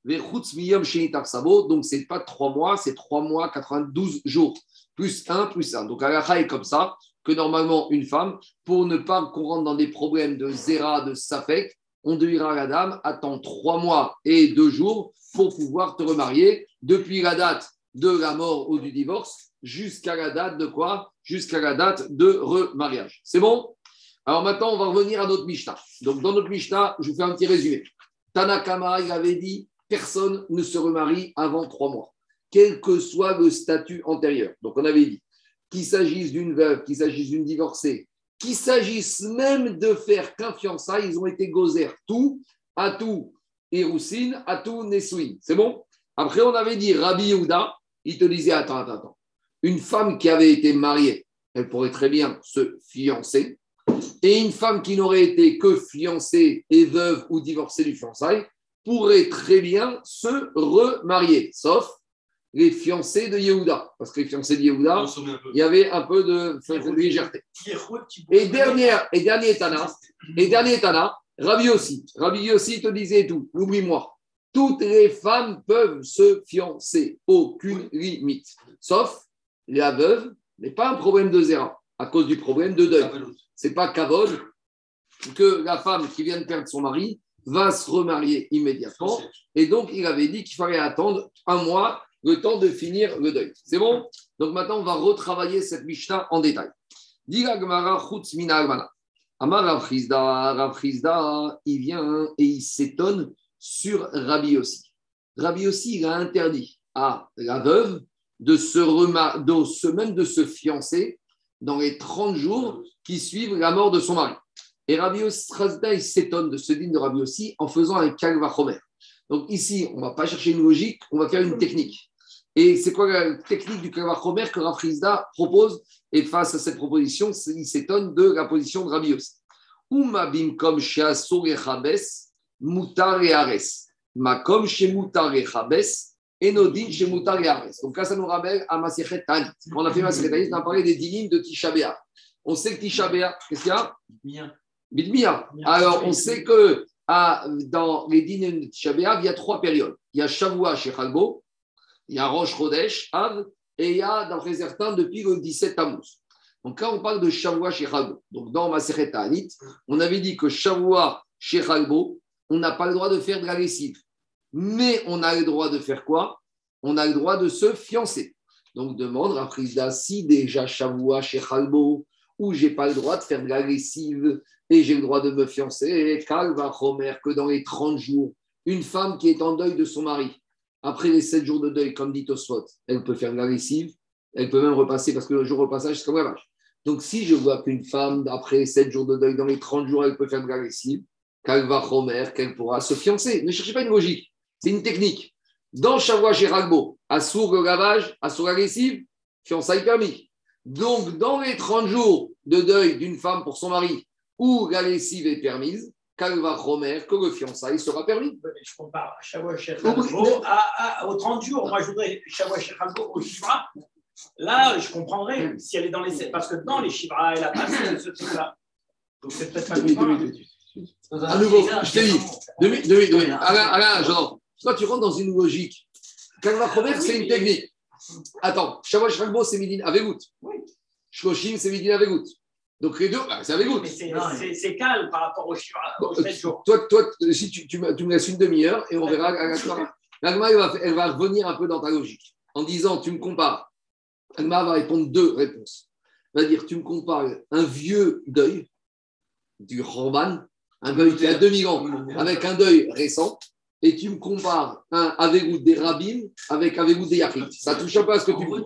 vechutz miyom shenitarsabo. Donc, c'est pas trois mois, c'est trois mois, 92 jours. Plus un, plus un. Donc, halacha est comme ça, que normalement, une femme, pour ne pas qu'on dans des problèmes de zéra, de safek, on dira à la dame, attends trois mois et deux jours pour pouvoir te remarier depuis la date de la mort ou du divorce jusqu'à la date de quoi? Jusqu'à la date de remariage. C'est bon? Alors maintenant, on va revenir à notre Mishnah. Donc, dans notre Mishnah, je vous fais un petit résumé. Tanakama, il avait dit personne ne se remarie avant trois mois, quel que soit le statut antérieur. Donc, on avait dit qu'il s'agisse d'une veuve, qu'il s'agisse d'une divorcée, qu'il s'agisse même de faire qu'un fiançailles, ils ont été gozer tout, à tout Héroussine, à tout Nesouine. C'est bon? Après, on avait dit Rabbi Yehuda, il te disait attends, attends, attends. Une femme qui avait été mariée, elle pourrait très bien se fiancer. Et une femme qui n'aurait été que fiancée et veuve ou divorcée du fiançailles pourrait très bien se remarier, sauf les fiancés de Yehuda. Parce que les fiancés de Yehuda, il y avait un peu de, de légèreté. Et dernière, et dernier Tana, et dernier Tana, Rabbi aussi. Rabbi aussi te disait tout, oublie-moi. Toutes les femmes peuvent se fiancer, aucune limite. Sauf la veuve n'est pas un problème de zéra, à cause du problème de deuil. C'est pas Kavod que la femme qui vient de perdre son mari va se remarier immédiatement. Et donc, il avait dit qu'il fallait attendre un mois, le temps de finir le deuil. C'est bon? Donc maintenant, on va retravailler cette Mishnah en détail. Amar Rav il vient et il s'étonne sur Rabbi aussi. Rabbi aussi, il a interdit à la veuve de se, remar- de se- même de se fiancer dans les 30 jours qui suivent la mort de son mari. Et Rabbi il s'étonne de ce digne de Rabbi aussi en faisant un kalvachomer. Donc ici, on ne va pas chercher une logique, on va faire une technique. Et c'est quoi la technique du kalvachomer que Rav Chizda propose? Et face à cette proposition, il s'étonne de la position de Rabbi aussi. Echabes, mutar et ares. Makom chez mutar et chabes, enodin chez mutar et ares. Donc là, ça nous ramène à Masechet Tanit. Quand on a fait Masechet Tanit, on a parlé des dinim de Tisha. On sait que Tisha qu'est-ce qu'il y a? Bidmia. Bien. Alors, on sait que à- dans les dîners de Tisha il y a trois périodes. Il y a Shavua chez Chalbo, il y a Rosh Chodesh, Av, et il y a, d'après certains, depuis le 17 Tammuz. Donc là, on parle de Shavua chez Chalbo. Donc dans Maseret Ta'anit, on avait dit que Shavua chez Chalbo, on n'a pas le droit de faire de la lessive. Mais on a le droit de faire quoi? On a le droit de se fiancer. Donc demande à Frisda si déjà Shavua chez Chalbo, où j'ai pas le droit de faire de la lessive et j'ai le droit de me fiancer. Et Kalva Homer, que dans les 30 jours, une femme qui est en deuil de son mari, après les 7 jours de deuil, comme dit Tosfot, elle peut faire de la lessive, elle peut même repasser parce que le jour repassage, c'est comme la vache. Donc si je vois qu'une femme, après 7 jours de deuil, dans les 30 jours, elle peut faire de la lessive, Kalva Homer, qu'elle pourra se fiancer. Ne cherchez pas une logique, c'est une technique. Dans Shavua chez Ragbo, Assour le lavage, Assour la lessive, fiançailles permis. Donc, dans les 30 jours de deuil d'une femme pour son mari, où la lessive est permise, Kalva Romer, que le fiançailles sera permis. Je compare Hambo mais- à, à- aux 30 jours. Moi, je voudrais Sheikh Hambo au Shivra. Là, je comprendrais si elle est dans les. Parce que dans les Shivra, elle a passé ce truc-là. Donc, c'est peut-être pas. À nouveau, je t'ai dit, deux minutes, deux minutes, deux minutes. Alain, Alain, j'entends. Toi, tu rentres dans une logique. Kalva Romer, c'est une technique. Attends, Shavua Shragbo, c'est Midin Avegout. Oui. Shloshim, c'est Midin Avegout. Donc les deux, bah, c'est Avegout. Mais c'est calme par rapport au Shivra, Bon, aux 7 jours. Toi, toi, si tu, tu, me, tu me laisses une demi-heure et on verra à la elle va, elle va revenir un peu dans ta logique en disant tu me compares. La Gemara va répondre deux réponses. C'est-à-dire, tu me compares un vieux deuil du Ramban, un deuil qui a 2000 ans, avec un deuil récent, et tu me compares un Avegout des rabbins avec Avegout des Yachid. Ça touche un peu à ce que tu veux.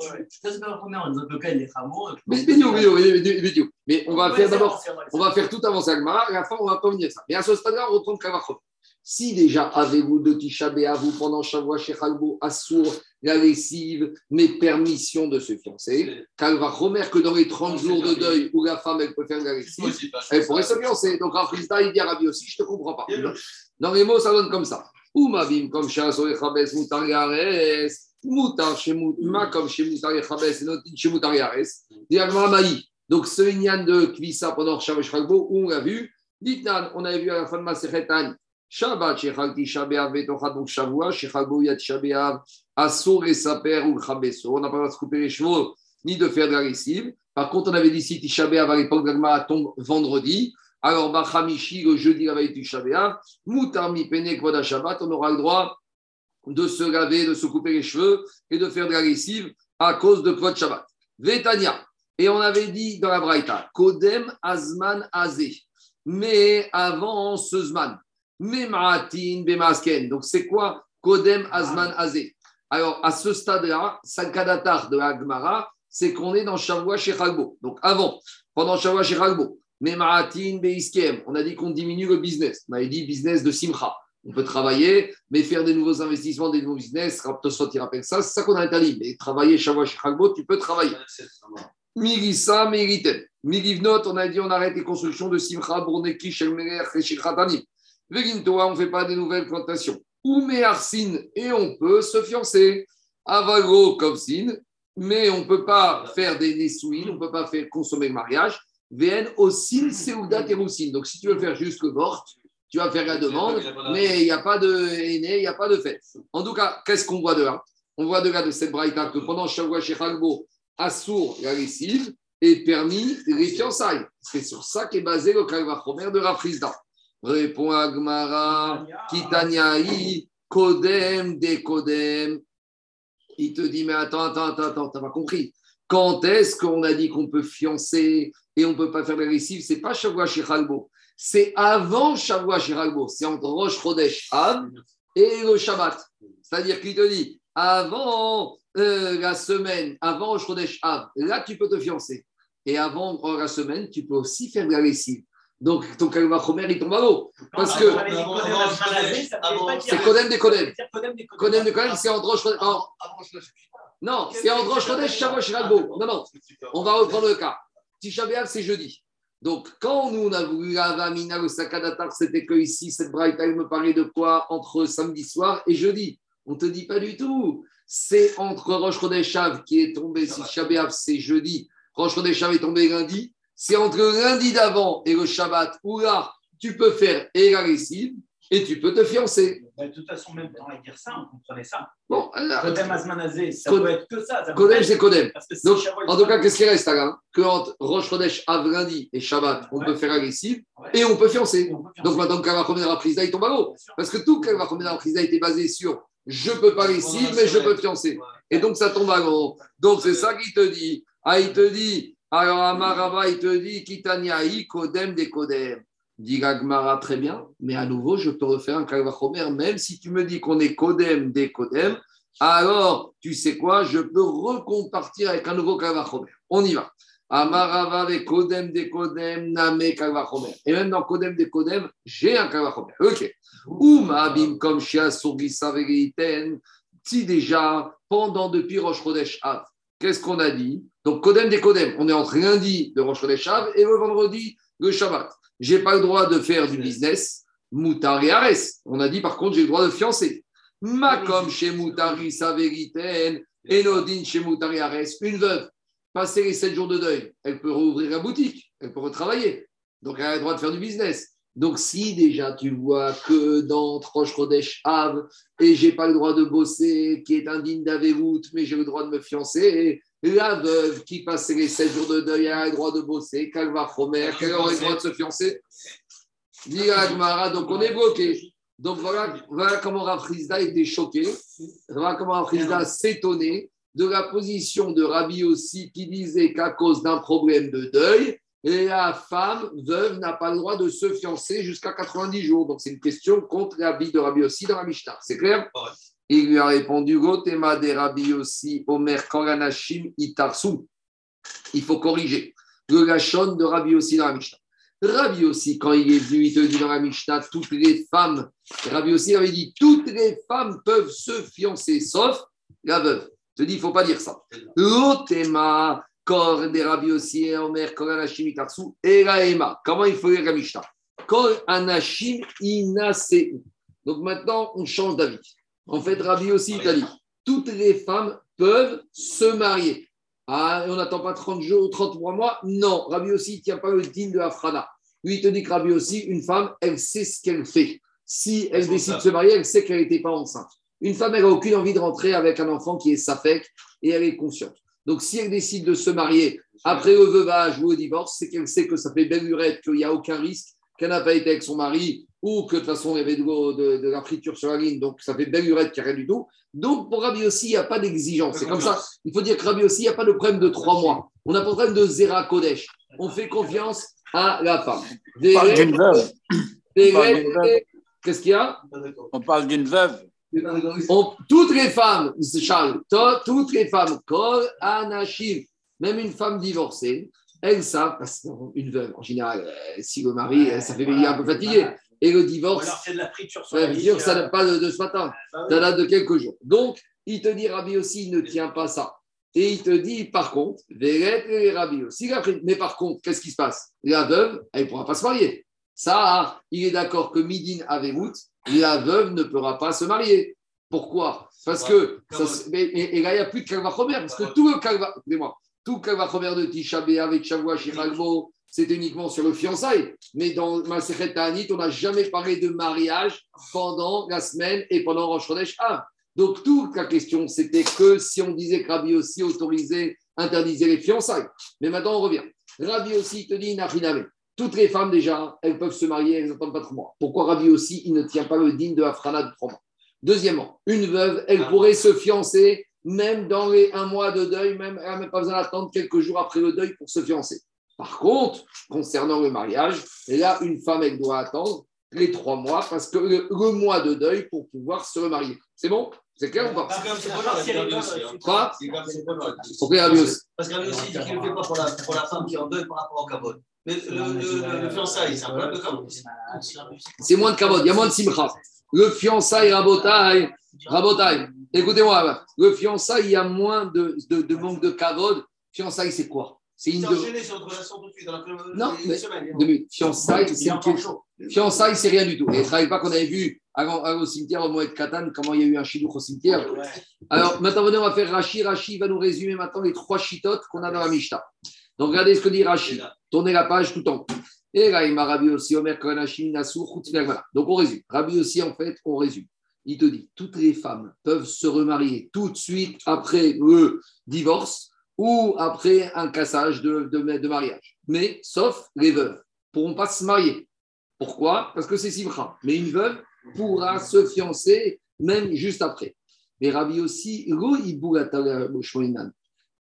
Mais, mais, on va faire d'abord, on va faire tout à Gmara, et à la fin, on va pas venir ça. Mais à ce stade-là, on reprend Kavachot. Si déjà avez-vous de Tisha vous pendant Shavua Shechalbo, Assour, la lessive, mais permission de se fiancer, Kalva Romer que dans les 30 jours de deuil où la femme elle peut faire la lessive, elle pourrait se fiancer. Donc Rafrizda, il dit à Rabbi aussi, je ne te comprends pas. Dans les mots, ça donne comme ça. Ou Mavim comme Shaso et Chabes Moutar Yares, Moutar chez Ma comme chez Moutar Chabes et Notin chez Moutar Yares. Donc ce Inyan de Kvissa pendant Shavua Shechalbo, où on l'a vu, Ditnan, on avait vu à la fin de ma Sechetani, Shabbat, Shechal Tisha B'Av, Betocha, donc Shavua, Shechal Goyat Tisha B'Av, Assour et Saper ou Chabesso. On n'a pas le droit de se couper les chevaux ni de faire de la lessive. Par contre, on avait dit si Tisha à l'époque d'Agma tombe vendredi. Alors, Bachamishi, le jeudi, la veille B'Av, Moutami Pene Shabbat, on aura le droit de se laver, de se couper les cheveux et de faire de la lessive à cause de Kvod Shabbat. Vetania. Et on avait dit dans la Braïta, Kodem Azman Azé. Mais avant ce Zman. Bemasken. Donc, c'est quoi Kodem Azman Azé? Alors, à ce stade-là, Sankadatar de Agmara, c'est qu'on est dans Shavua Shechalbo. Donc, avant, pendant Shavua Shechalbo, Beiskem, on a dit qu'on diminue le business. On avait dit business de Simcha. On peut travailler, mais faire des nouveaux investissements, des nouveaux business, Raptosot, il rappelle ça, c'est ça qu'on a interdit. Mais travailler Shechalbo, tu peux travailler. Mirissa, Mériten. Mirivnot, on a dit on arrête les constructions de Simcha, Bourneki, Shelmeler, Shechatanim. Vegintoa, on ne fait pas des nouvelles plantations. Ou Arsin, et on peut se fiancer. Avago comme Sin, mais on ne peut pas faire des Nesouines, on ne peut pas faire consommer le mariage. VN Osin, Seudat et Donc si tu veux faire juste le mort, tu vas faire la demande, mais il n'y a pas de aîné, il n'y a pas de fête. En tout cas, qu'est-ce qu'on voit de là? On voit de là de cette braïta que pendant Shavua Shechalbo, Assour, la lessive, est permis les fiançailles. C'est sur ça qu'est basé le Kalvachomer de Rafrizda. Répond Agmara, Kitaniaï, Kodem de Kodem. Il te dit, mais attends, attends, attends, attends, t'as pas compris. Quand est-ce qu'on a dit qu'on peut fiancer et on ne peut pas faire la C'est pas Shavua Shiralbo. C'est avant Shavua Shiralbo. C'est entre Rosh Chodesh Av et le Shabbat. C'est-à-dire qu'il te dit, avant euh, la semaine, avant Rosh Chodesh Av, là tu peux te fiancer. Et avant la semaine, tu peux aussi faire la lessive. Donc, ton Kalva Chomer, il tombe à l'eau. Parce que c'est Kodem des Kodem. Kodem des Kodem, c'est entre Rosh Non, c'est entre Rosh Chodesh, Shavosh Ralbo. Non, non, on va reprendre le cas. Tisha B'Av, c'est jeudi. Donc, quand nous, on a voulu le Sakadatar, c'était que ici, cette elle me parlait de quoi entre samedi soir et jeudi? On ne te dit pas du tout. C'est entre Rosh Chodesh qui est tombé, si Shabbat, c'est jeudi. Rosh Chodesh est tombé lundi c'est entre lundi d'avant et le Shabbat où là, tu peux faire et la et tu peux te fiancer. De toute façon, même dans la guerre, ça, on comprenait ça. Bon, Kodem Azmanazé, ça peut être que ça. Kodem, c'est Kodem. Donc, en tout cas, qu'est-ce qui reste là Que entre Rosh Chodesh, Av lundi et Shabbat, on peut faire la et on peut fiancer. Donc maintenant, Kavachomer Aprisa, il tombe à l'eau. Parce que tout Kavachomer Aprisa était basé sur je ne peux pas réussir, mais je peux fiancer. Et donc, ça tombe à l'eau. Donc, c'est ça qu'il te dit. Ah, il te dit alors, Amarava, il te dit Kitaniaï, Kodem de Kodem. Dit Gagmara, très bien, mais à nouveau, je peux refaire un Kalvachomer, même si tu me dis qu'on est Kodem de Kodem, alors, tu sais quoi, je peux recompartir avec un nouveau Kalvachomer. On y va. Amarava avec Kodem de Kodem, Name Kalvachomer. Et même dans Kodem de Kodem, j'ai un Kalvachomer. Ok. Ou Abim comme Shia Surgisa si déjà, pendant depuis Rosh Chodesh Av, qu'est-ce qu'on a dit? Donc, Kodem des Kodem, on est entre lundi de Rosh Chodesh et le vendredi le Shabbat. Je n'ai pas le droit de faire du business, Moutar et Ares. On a dit par contre, j'ai le droit de fiancer. Makom chez Moutari Saveriten, Enodin chez Moutari Ares, une veuve, passer les sept jours de deuil, elle peut rouvrir la boutique, elle peut retravailler. Donc, elle a le droit de faire du business. Donc, si déjà tu vois que dans Rosh Chodesh Av, et j'ai pas le droit de bosser, qui est indigne d'Averout, mais j'ai le droit de me fiancer, la veuve qui passe les 7 jours de deuil a le droit de bosser, Kalva Romer, qu'elle aurait le droit de se fiancer? Dit donc on est bloqué. Donc voilà, voilà comment Rafrizda était choqué, voilà comment Rafrizda s'étonnait de la position de Rabbi aussi qui disait qu'à cause d'un problème de deuil, la femme veuve n'a pas le droit de se fiancer jusqu'à 90 jours. Donc c'est une question contre Rabbi de Rabbi aussi dans la Mishnah. C'est clair? Il lui a répondu Gotema de Rabbi aussi, Omer Koranashim Itarsu. Il faut corriger le de Rabbi aussi dans la Mishnah. Rabbi aussi, quand il est venu, il te dit dans la Mishnah, toutes les femmes, Rabbi aussi avait dit, toutes les femmes peuvent se fiancer, sauf la veuve. Je te dis, il ne faut pas dire ça. L'otema, kor de Rabbi aussi, Omer, kor anashim itarsu, la Comment il faut lire la Mishnah? Kor anashim inaseu. Donc maintenant, on change d'avis. En fait, Rabbi aussi, il t'a dit, toutes les femmes peuvent se marier. Ah, on n'attend pas 30 jours, 33 mois. Non, Rabbi aussi, il ne tient pas le digne de Afrana. Lui, il te dit que Rabbi aussi, une femme, elle sait ce qu'elle fait. Si elle décide de se marier, elle sait qu'elle n'était pas enceinte. Une femme, elle n'a aucune envie de rentrer avec un enfant qui est safek et elle est consciente. Donc, si elle décide de se marier après le veuvage ou au divorce, c'est qu'elle sait que ça fait belle lurette, qu'il n'y a aucun risque, qu'elle n'a pas été avec son mari ou que de toute façon, il y avait de, la friture sur la ligne, donc ça fait belle lurette qu'il n'y a rien du tout. Donc, pour Rabbi aussi, il n'y a pas d'exigence. C'est comme ça. Il faut dire que Rabbi aussi, il n'y a pas de problème de trois mois. On n'a pas de problème de Zera Kodesh. On fait confiance à la femme. On parle d'une veuve. Qu'est-ce qu'il y a? On parle d'une veuve. toutes les femmes, Charles, toutes les femmes, Kol Anashim, même une femme divorcée, elles savent, parce qu'une veuve, en général, euh, si le mari, ça fait un peu fatigué. Et le divorce, alors de la friture sur la ça n'a pas de, ce matin, bah ça date de quelques jours. Donc, il te dit, Rabbi aussi, il ne tient pas ça. Et il te dit, par contre, Rabbi aussi. Mais par contre, qu'est-ce qui se passe? La veuve, elle ne pourra pas se marier. Ça, il est d'accord que Midin Avemut, la veuve ne pourra pas se marier. Pourquoi? Parce que, et, là, il n'y a plus de Kalvachomer, parce que tout le Kalva, moi tout le de Tisha avec Shavua, Shiragbo, c'est uniquement sur le fiançailles. Mais dans ma Ta'anit, on n'a jamais parlé de mariage pendant la semaine et pendant Rosh Chodesh Donc, toute la question, c'était que si on disait que Rabbi aussi autorisait, interdisait les fiançailles. Mais maintenant, on revient. Rabbi aussi te dit. Toutes les femmes, déjà, elles peuvent se marier, elles n'attendent pas trois mois. Pourquoi Rabbi aussi, il ne tient pas le digne de Afrana de trois mois? Deuxièmement, une veuve, elle ah. pourrait se fiancer même dans les un mois de deuil, même, elle n'a même pas besoin d'attendre quelques jours après le deuil pour se fiancer. Par contre, concernant le mariage, là, une femme, elle doit attendre les trois mois parce que le, mois de deuil pour pouvoir se remarier. C'est bon? C'est clair ou pas? Quoi? Parce qu'un aussi dit qu'il ne le fait pas pour la, pour la femme qui est en deuil par rapport au cabot. Mais le, le, fiançailles, c'est un peu de cabot. C'est moins de cabot, il y a moins de simcha. Le fiançailles, rabotaille, rabotaille. Écoutez-moi, le fiançailles, il y a moins de, de, de manque de cabot. Fiançailles, c'est quoi? C'est une. enchaîné sur une relation tout de suite, alors que non, mais, semaines, fiançailles, c'est Fiançailles, c'est rien du tout. Et ne travaille pas qu'on avait vu avant, au cimetière au Moed Katan comment il y a eu un chidouch au cimetière. Alors maintenant, on va faire Rashi. Rashi va nous résumer maintenant les trois chitotes qu'on a dans la Mishnah. Donc regardez ce que dit Rashi. Tournez la page tout en haut. Et là, il m'a Rabbi aussi, Omer. Donc on résume. Rabbi aussi, en fait, on résume. Il te dit toutes les femmes peuvent se remarier tout de suite après le divorce ou après un cassage de, de, mariage. Mais sauf les veuves ne pourront pas se marier. Pourquoi? Parce que c'est simcha. Mais une veuve pourra se fiancer même juste après. Mais Rabbi aussi,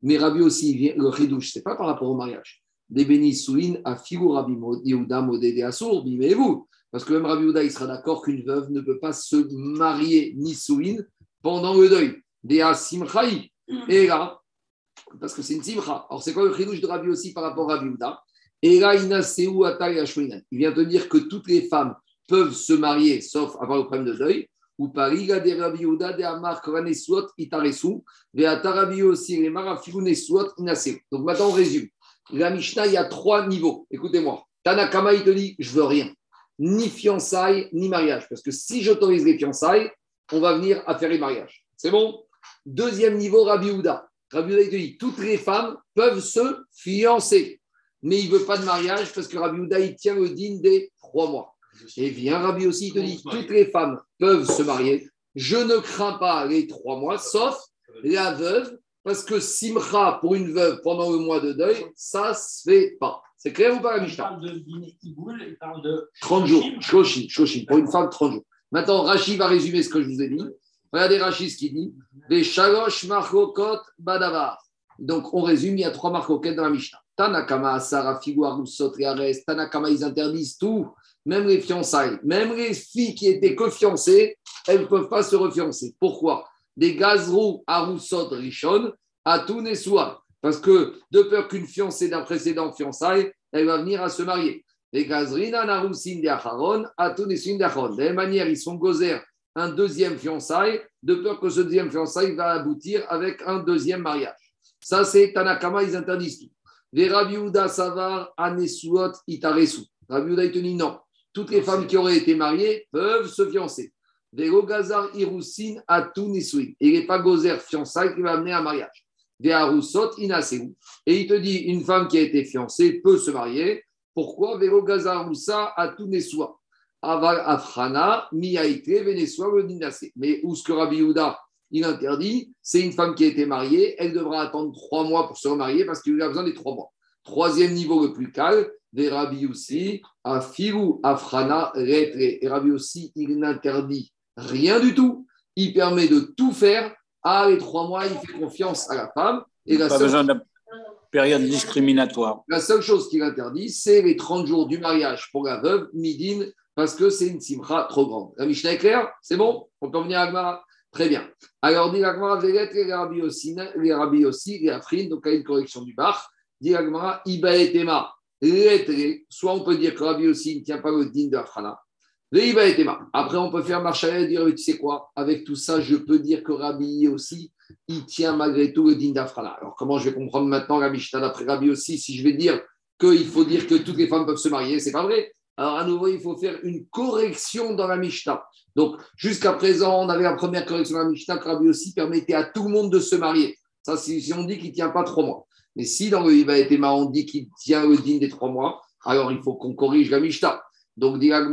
mais Rabbi aussi, le chidouche, ce n'est pas par rapport au mariage. Des bénissouines à Figou Rabbi Yehuda Modédé Assour, vous Parce que même Rabbi Yehuda, il sera d'accord qu'une veuve ne peut pas se marier ni souine pendant le deuil. Des Asimchaï. Et là, parce que c'est une simcha. Alors, c'est quoi le chidouche de Rabbi aussi par rapport à Rabbi Et là, il vient te dire que toutes les femmes peuvent se marier, sauf avoir le problème de deuil. Ou de Rabbi de Amar Itaresu, Rabbi aussi. Donc maintenant, on résume. La Mishnah, il y a trois niveaux. Écoutez-moi. Tanakama, il te dit Je veux rien. Ni fiançailles, ni mariage. Parce que si j'autorise les fiançailles, on va venir à faire les mariages. C'est bon? Deuxième niveau, Rabbi Uda. Rabbi Houda, dit toutes les femmes peuvent se fiancer, mais il ne veut pas de mariage parce que Rabbi Houda, il tient le digne des trois mois. Et vient Rabbi aussi, il te dit toutes les femmes peuvent se marier. Je ne crains pas les trois mois, sauf la veuve, parce que simcha pour une veuve pendant le mois de deuil, ça ne se fait pas. C'est clair ou pas, la Mishnah Il parle de 30 jours, Shoshin, pour une femme, 30 jours. Maintenant, Rachid va résumer ce que je vous ai dit. Regardez Rachid ce qu'il dit. Les shalosh marchokot badavar. Donc, on résume, il y a trois marcoquettes dans la Mishnah. Tanakama, Sarah, Figuarou, Sotriares, Tanakama, ils interdisent tout, même les fiançailles. Même les filles qui étaient que fiancées, elles ne peuvent pas se refiancer. Pourquoi? Des gazrou, Arusot, Rishon, Atun et. Parce que, de peur qu'une fiancée d'un précédent fiançaille, elle va venir à se marier. Les gazrina, Narusin. De la même manière, ils sont gozer un deuxième fiançaille, de peur que ce deuxième fiançaille va aboutir avec un deuxième mariage. Ça, c'est Tanakama, ils interdisent tout. Les Rabiouda Savar, Anesuot, Itaresu. Rabiouda, il te dit non. Toutes les femmes qui auraient été mariées peuvent se fiancer. Vero Gazar Irusin, Atu Nisui. Et il n'est pas Gozer fiançailles qui va amener un mariage. Des Arusot, Inaseu. Et il te dit une femme qui a été fiancée peut se marier. Pourquoi Vero Gazar Rusa, Atu Nesua. Aval Afrana, Miaite, Venezuela. Mais où ce que Rabbi Yehuda, il interdit, c'est une femme qui a été mariée, elle devra attendre trois mois pour se remarier parce qu'il a besoin des trois mois. Troisième niveau le plus calme, des Rabbi aussi, Afiru, Afrana, Retre. Et Rabbi aussi, il n'interdit rien du tout. Il permet de tout faire. Ah, les trois mois, il fait confiance à la femme. Et la Pas seule besoin de période discriminatoire. la seule chose qu'il interdit, c'est les 30 jours du mariage pour la veuve, Midin, parce que c'est une simcha trop grande. La Mishnah est claire C'est bon On peut venir à Agmara Très bien. Alors, dit Agmara, les rabbi aussi, les rabbi aussi, les afrin, donc a une correction du bar. Dit Agmara, Iba et Tema, soit on peut dire que rabbi aussi ne tient pas le din de Afrana. Après, on peut faire marche et dire, tu sais quoi? Avec tout ça, je peux dire que rabbi aussi, il tient malgré tout le din d'Afrana. Alors, comment je vais comprendre maintenant la Mishnah d'après rabbi aussi si je vais dire qu'il faut dire que toutes les femmes peuvent se marier? C'est pas vrai. Alors, à nouveau, il faut faire une correction dans la Mishnah. Donc, jusqu'à présent, on avait la première correction dans la Mishnah que Rabbi aussi permettait à tout le monde de se marier. Ça, si, on dit qu'il ne tient pas trois mois. Mais si dans le Iba et on dit qu'il tient le din des trois mois, alors il faut qu'on corrige la Mishnah. Donc. Et voilà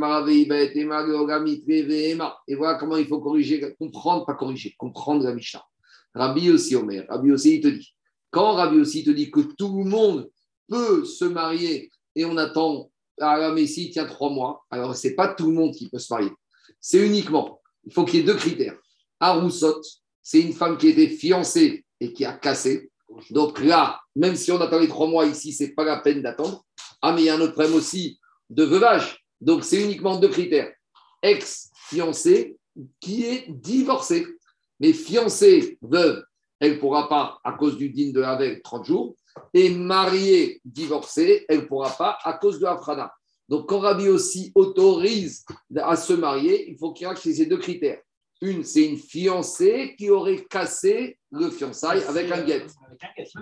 comment il faut corriger, comprendre, pas corriger, comprendre la Mishnah. Rabbi aussi, Omer, Rabbi aussi, il te dit. Quand Rabbi aussi te dit que tout le monde peut se marier et on attend, ah, mais s'il tient trois mois, alors ce n'est pas tout le monde qui peut se marier c'est uniquement, il faut qu'il y ait deux critères. Aroussot, c'est une femme qui était fiancée et qui a cassé. Donc là, même si on attend les trois mois ici, c'est pas la peine d'attendre. Ah, mais il y a un autre problème aussi de veuvage. Donc c'est uniquement deux critères. Ex-fiancée qui est divorcée. Mais fiancée, veuve, elle ne pourra pas à cause du din de la veille 30 jours. Et mariée, divorcée, elle ne pourra pas à cause de la frana. Donc, quand Rabbi aussi autorise à se marier, il faut qu'il y ait ces deux critères. Une, c'est une fiancée qui aurait cassé le fiançailles avec un guet.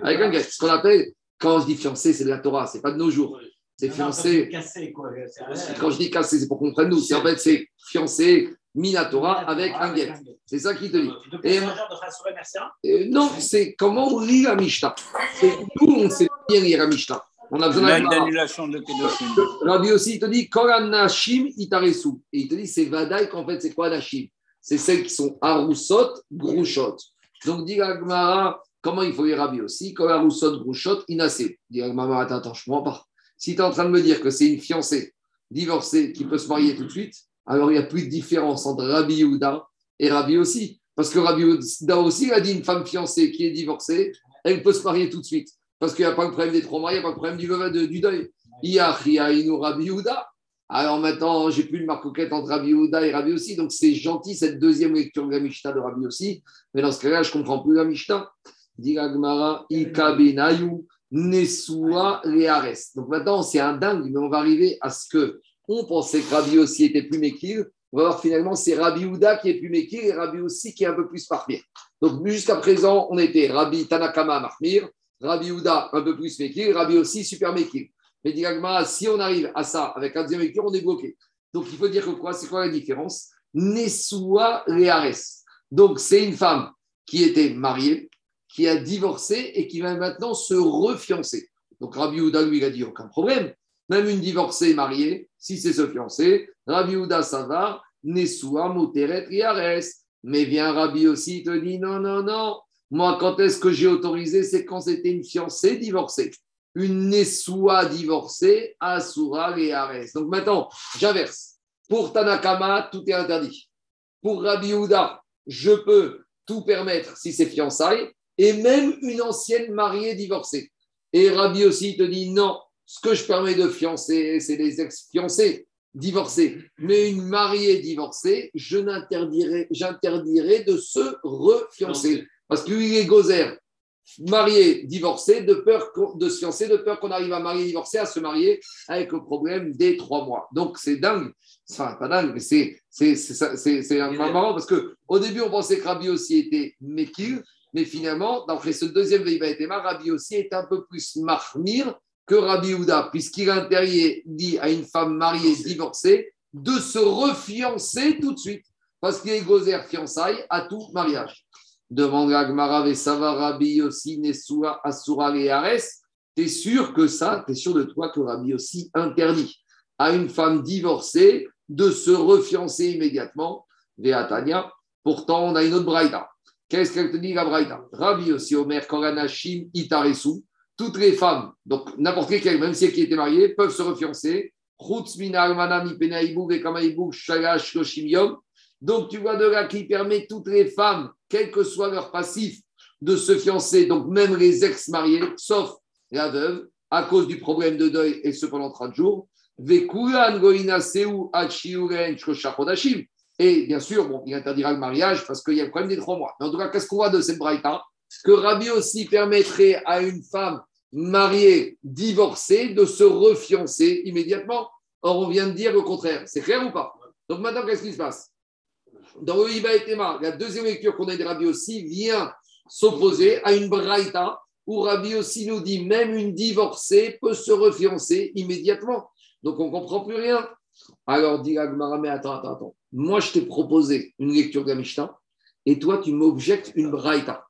Avec un guet. Ce qu'on appelle, quand je dis fiancée, c'est de la Torah, c'est pas de nos jours. C'est fiancé. Cassé, quoi. C'est- Quand je dis cassé, c'est pour qu'on comprenne nous. C'est en fait, c'est fiancé, Minatora avec un guet. C'est ça qu'il te dit. Et- poses un genre de Chassouré Mercier Euh, non, c'est comment on lit la Mishnah. C'est nous, on sait bien lire la Mishnah. On a besoin Une d'un annulation de Kedoshim. Rabbi aussi, il te dit Koran Nashim Itaresu. Et il te dit c'est Vadaï qu'en fait, c'est quoi Nashim C'est celles qui sont Arusot, Grouchot. Donc, dit Agmara, comment il faut lire Rabbi aussi? Koran Arusot, Grouchot, Inasé. Dit Agmara, attends, attends, je comprends pas. Si tu es en train de me dire que c'est une fiancée divorcée qui peut se marier tout de suite, alors il n'y a plus de différence entre Rabbi Yehuda et Rabbi aussi. Parce que Rabbi Yehuda aussi a dit une femme fiancée qui est divorcée, elle peut se marier tout de suite. Parce qu'il n'y a pas le problème des trois mois, il n'y a pas le problème du, du deuil. Rabbi. Alors maintenant, j'ai plus de marque coquette entre Rabbi Yehuda et Rabbi aussi. Donc c'est gentil cette deuxième lecture de la Mishnah de Rabbi aussi. Mais dans ce cas-là, je ne comprends plus la Mishnah. Ikabenayu, Nesua. Donc maintenant, c'est un dingue, mais on va arriver à ce que on pensait que Rabbi aussi était plus Mekir. On va voir finalement, c'est Rabbi Yehuda qui est plus Mekir et Rabbi aussi qui est un peu plus Mahmir. Donc jusqu'à présent, on était Rabbi Tanakama Mahmir, Rabbi Yehuda un peu plus Mekir, Rabbi aussi super Mekir. Mais la Gemara, si on arrive à ça avec un deuxième Mekir, on est bloqué. Donc il faut dire que quoi C'est quoi la différence? Nesua Leares. Donc c'est une femme qui était mariée, qui a divorcé et qui va maintenant se refiancer. Donc Rabbi Houda, lui, il a dit aucun problème. Même une divorcée mariée, si c'est se fiancer, Rabbi Houda, ça va, Nesua, Moteret, Riares. Mais vient Rabbi aussi, te dit non, non, non. Moi, quand est-ce que j'ai autorisé? C'est quand c'était une fiancée divorcée. Une Nesua divorcée, Asura, Riares. Donc maintenant, j'inverse. Pour Tanakama, tout est interdit. Pour Rabbi Houda, je peux tout permettre si c'est fiançailles, et même une ancienne mariée divorcée. Et Rabbi aussi te dit non, ce que je permets de fiancer, c'est les ex-fiancés divorcés. Mais une mariée divorcée, je n'interdirai, j'interdirai de se refiancer. Parce qu'il est gozer, marié, divorcé, de peur de se fiancer, de peur qu'on arrive à marier, divorcer, à se marier avec le problème des trois mois. Donc c'est dingue. Enfin, pas dingue, mais c'est, c'est, c'est, c'est, c'est marrant parce qu'au début, on pensait que Rabbi aussi était Mekil, mais finalement, d'après ce deuxième Veiba et Rabbi aussi est un peu plus marmire que Rabbi Houda, puisqu'il interdit dit à une femme mariée, divorcée, de se refiancer tout de suite, parce qu'il est gozer fiançailles à tout mariage. Demande Agmara Vesava Rabbi aussi Nesua Asura Ares. T'es sûr que ça, t'es sûr de toi que Rabbi aussi interdit à une femme divorcée de se refiancer immédiatement, Veatania. Pourtant, on a une autre braïda. Qu'est-ce qu'elle te dit, la braïda? Rabbi aussi Omer Koranashim Itaresu. Toutes les femmes, donc n'importe quelle, même si qui était mariée, peuvent se refiancer. Donc, tu vois de là qui permet toutes les femmes, quel que soit leur passif, de se fiancer, donc même les ex-mariés, sauf la veuve, à cause du problème de deuil et ce pendant 30 jours. Et bien sûr, bon, il interdira le mariage parce qu'il y a le problème des trois mois. Mais en tout cas, qu'est-ce qu'on voit de cette braïta? Que Rabbi aussi permettrait à une femme mariée, divorcée, de se refiancer immédiatement. Or, on vient de dire le contraire. C'est clair ou pas? Donc maintenant, qu'est-ce qui se passe? Dans le Iba et Tema, la deuxième lecture qu'on a de Rabbi aussi vient s'opposer à une braïta où Rabbi aussi nous dit même une divorcée peut se refiancer immédiatement. Donc on ne comprend plus rien. Alors dit Agmara, mais attends, attends, attends. Moi, je t'ai proposé une lecture de la et toi, tu m'objectes une braïta.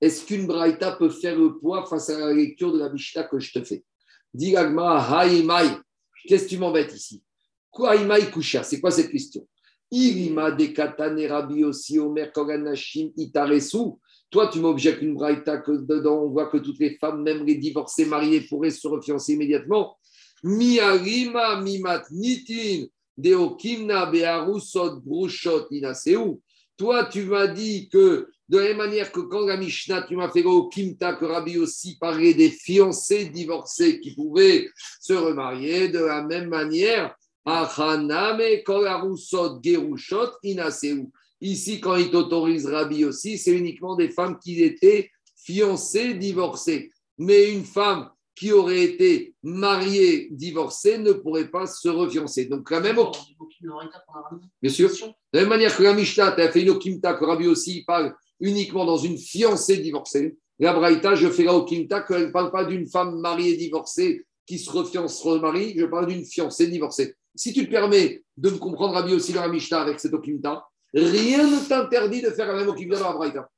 Est-ce qu'une braïta peut faire le poids face à la lecture de la Mishnah que je te fais? Dit Agmara, Qu'est-ce que tu m'embêtes ici? Quoi, Kusha? C'est quoi cette question? Irima de katane Rabbi aussi Omer Koganashim Itaresu. Toi, tu m'objectes une braïta que dedans, on voit que toutes les femmes, même les divorcées mariées, pourraient se refiancer immédiatement. Mi arima mimat nitin deokimna bearusot brushot inaseu. Toi, tu m'as dit que de la même manière que quand la Mishnah, tu m'as fait au Kimta, que Rabbi aussi parlait des fiancés divorcés qui pouvaient se remarier, de la même manière, Ici, quand il t'autorise Rabbi aussi, c'est uniquement des femmes qui étaient fiancées, divorcées. Mais une femme qui aurait été mariée, divorcée, ne pourrait pas se refiancer. Donc, la même. Bien sûr. De la même manière que la Mishnah, tu as fait une Okimta, que Rabbi aussi parle uniquement dans une fiancée divorcée. La Braïta, je fais la Okimta, qu'elle ne parle pas d'une femme mariée, divorcée, qui se refiance, remarie, je parle d'une fiancée divorcée. Si tu te permets de me comprendre Rabbi aussi dans la Mishnah avec cette Okimta, rien ne t'interdit de faire la même Okimta dans la Braïta.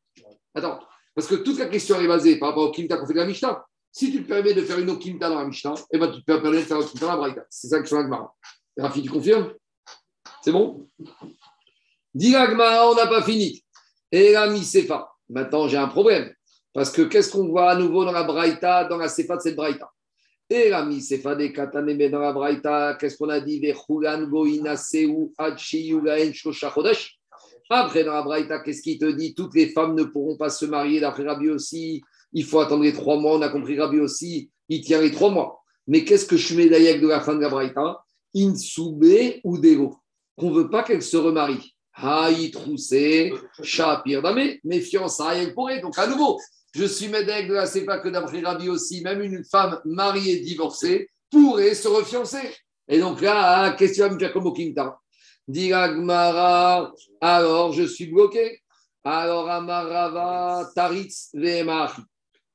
Attends, parce que toute la question est basée par rapport au Okimta qu'on fait dans la Mishnah. Si tu te permets de faire une Okimta dans la Mishnah, eh ben, tu te permets de faire une Okimta dans la Braïta. C'est ça que je suis. Rafi, tu confirmes? C'est bon? Dis on n'a pas fini. Et la Misefa. Maintenant, j'ai un problème. Parce que qu'est-ce qu'on voit à nouveau dans la Braïta, dans la Sefa de cette Braïta? Et la Misefa des Kataneme dans la Braïta, qu'est-ce qu'on a dit? Après, dans la Braïta, qu'est-ce qu'il te dit? Toutes les femmes ne pourront pas se marier d'après Rabbi aussi. Il faut attendre les trois mois. On a compris Rabbi aussi. Il tient les trois mois. Mais qu'est-ce que je mets d'ailleurs de la fin de la Braïta? Insube ou Dego. Qu'on ne veut pas qu'elle se remarie. Haï troussé, Shapir Dame. Mes fiançailles, elle pourrait. Donc, à nouveau, je suis médecin de la CEPA que d'après Rabbi aussi, même une femme mariée, divorcée, pourrait se refiancer. Et donc là, qu'est-ce que tu vas me faire comme au Kinta alors je suis bloqué. Alors Amarava, Taritz, Vemach.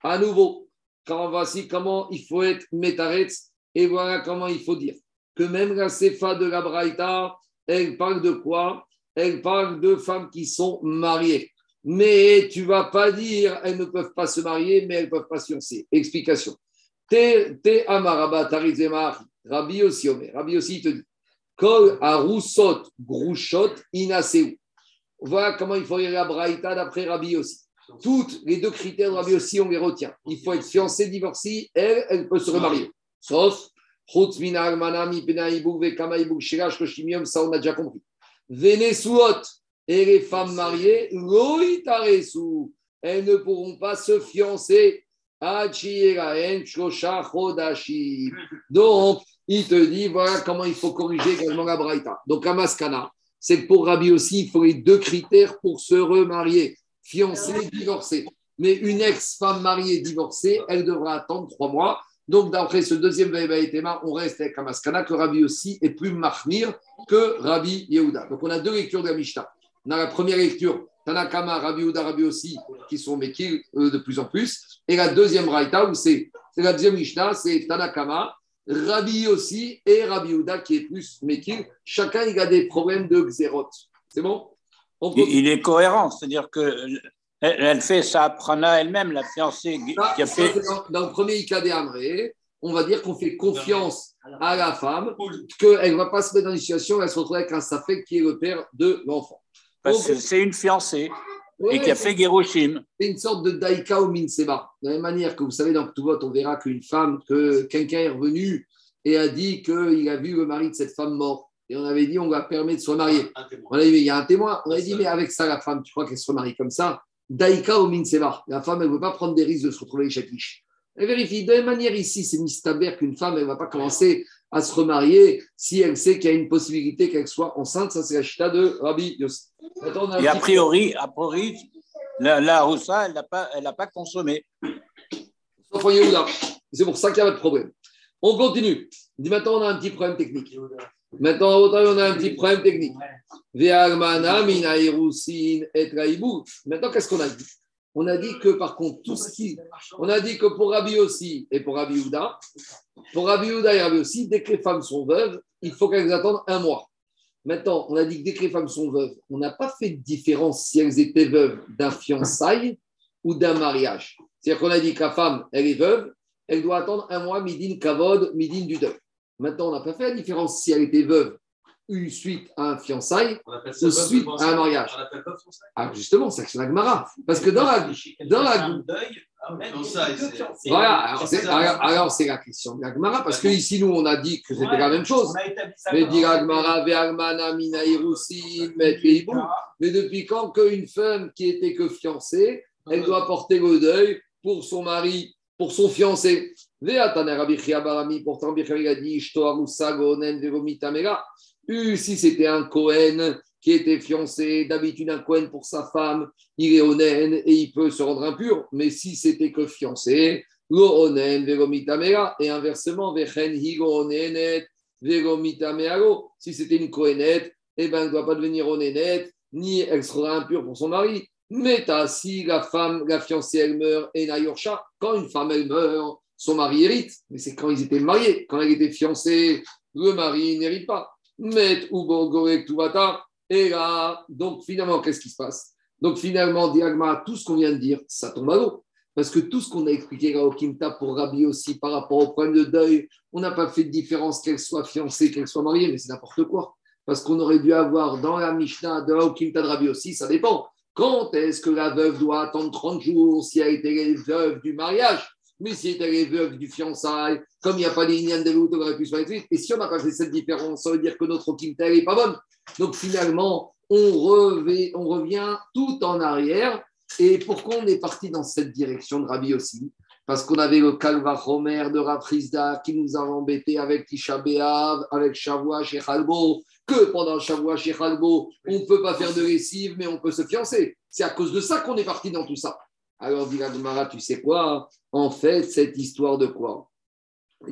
À nouveau, quand voici comment il faut être Metaretz, et voilà comment il faut dire. Que même la Sefa de la Braïta, elle parle de quoi? Elle parle de femmes qui sont mariées mais tu vas pas dire elles ne peuvent pas se marier, mais elles peuvent pas fiancer. Explication. Te amaraba Rabbi aussi Rabbi aussi te dit. Kol arusot grushot inaseu. Voilà comment il faut lire la braïta d'après Rabbi aussi. Toutes les deux critères de Rabbi aussi, on les retient. Il faut être fiancé, divorcé, elle, elle peut se remarier. Sauf, ça on a déjà compris. Venesuot, Et les femmes mariées, loïtaresu, elles ne pourront pas se fiancer. Donc, il te dit, voilà comment il faut corriger également la braïta. Donc, à Maskana, c'est que pour Rabbi aussi, il faut les deux critères pour se remarier, fiancé, divorcé. Mais une ex-femme mariée divorcée, elle devra attendre trois mois. Donc, d'après ce deuxième Tema, on reste avec Amaskana, que Rabbi aussi est plus marmir que Rabbi Yehuda. Donc, on a deux lectures de la Mishnah. On a la première lecture, Tanakama, Rabbi Yehuda, Rabbi aussi, qui sont Mekil euh, de plus en plus. Et la deuxième Raïta, où c'est la deuxième Mishnah, c'est Tanakama, Rabbi aussi et Rabbi Yehuda, qui est plus Mekil. Chacun, il a des problèmes de Xérot. C'est bon? Il, il est cohérent, c'est-à-dire que elle, elle fait sa prana elle-même, la fiancée Ça, qui a fait. dans, dans le premier Ikade Amré, on va dire qu'on fait confiance à la femme, qu'elle ne va pas se mettre dans une situation où elle se retrouve avec un Safek qui est le père de l'enfant. Parce que c'est une fiancée Ouais, et qui a fait Gerushim. c'est une sorte de daika ou minseba. De la même manière que vous savez, dans tout vote, on verra qu'une femme, que quelqu'un est revenu et a dit qu'il a vu le mari de cette femme mort. Et on avait dit, on va permettre de se remarier. On a dit, il y a un témoin. On a dit, mais avec ça, la femme, tu crois qu'elle se remarie comme ça? Daika ou minseba. La femme, elle ne veut pas prendre des risques de se retrouver avec Shakish. Elle vérifie. De la même manière, ici, c'est mistaber qu'une femme, elle ne va pas commencer à se remarier si elle sait qu'il y a une possibilité qu'elle soit enceinte. Ça, c'est la chita de Rabbi Yossi. Et a priori, a priori la, la Roussa, elle n'a pas, elle pas consommé. Sauf en Yehuda. C'est pour ça qu'il n'y a pas de problème. On continue. Maintenant, on a un petit problème technique. Maintenant, on a un petit problème technique. Maintenant, qu'est-ce qu'on a dit? On a dit que par contre, tout ce qui. On a dit que pour Rabbi aussi et pour Rabbi Houda, pour Rabbi Houda et Rabbi aussi, dès que les femmes sont veuves, il faut qu'elles attendent un mois. Maintenant, on a dit que dès que les femmes sont veuves, on n'a pas fait de différence si elles étaient veuves d'un fiançailles ou d'un mariage. C'est-à-dire qu'on a dit que la femme, elle est veuve, elle doit attendre un mois, midin kavod, midin du deuil. Maintenant, on n'a pas fait la différence si elle était veuve ou suite à un fiançaille. On appelle Ou suite à un fiançailles. mariage. On appelle pas fiançailles. Ah, justement, c'est action Agmara. Parce que dans la. dans la- Fiançailles, fiançailles. Voilà, alors C'est la question de l'Agmara, parce que ici, nous, on a dit que c'était Ouais, la même chose. Mais dit met ve'ibou. Mais depuis quand qu'une femme qui était que fiancée, elle doit porter le deuil pour son mari, pour son fiancé? Pourtant a dit Si c'était un Cohen qui était fiancé, d'habitude un Cohen pour sa femme, il est onen et il peut se rendre impur. Mais si c'était que fiancé, lo onen. Et inversement, onenet. Si c'était une Cohenette, eh ben, elle ne doit pas devenir onénette, ni elle sera impure pour son mari. Mais si la femme, la fiancée, elle meurt, et Nayorcha, quand une femme, elle meurt, son mari hérite. Mais c'est quand ils étaient mariés. Quand elle était fiancée, le mari n'hérite pas. Ubogorek Tuvata, et là, donc finalement, qu'est-ce qui se passe? Donc finalement, Diagma, tout ce qu'on vient de dire, ça tombe à l'eau. Parce que tout ce qu'on a expliqué là au pour Rabbi aussi par rapport au problème de deuil, on n'a pas fait de différence qu'elle soit fiancée, qu'elle soit mariée, mais c'est n'importe quoi. Parce qu'on aurait dû avoir dans la Mishnah de Kimta de Rabbi aussi, ça dépend. Quand est-ce que la veuve doit attendre 30 jours si elle était veuve du mariage? Mais si elle est veuve du fiançailles, comme il n'y a pas d'Inyan de l'autre, on aurait pu se faire. Et si on n'a pas fait cette différence, ça veut dire que notre Kimta n'est pas bonne. Donc finalement, on, revient, tout en arrière. Et pourquoi on est parti dans cette direction de Rabbi aussi Parce qu'on avait le Kalva Homer de Raprisda qui nous a embêtés avec Tisha avec Shavua chez Halbo, que pendant Shavua chez Halbo, on ne peut pas faire de lessive, mais on peut se fiancer. C'est à cause de ça qu'on est parti dans tout ça. Alors, dit la Gemara, tu sais quoi En fait, cette histoire de quoi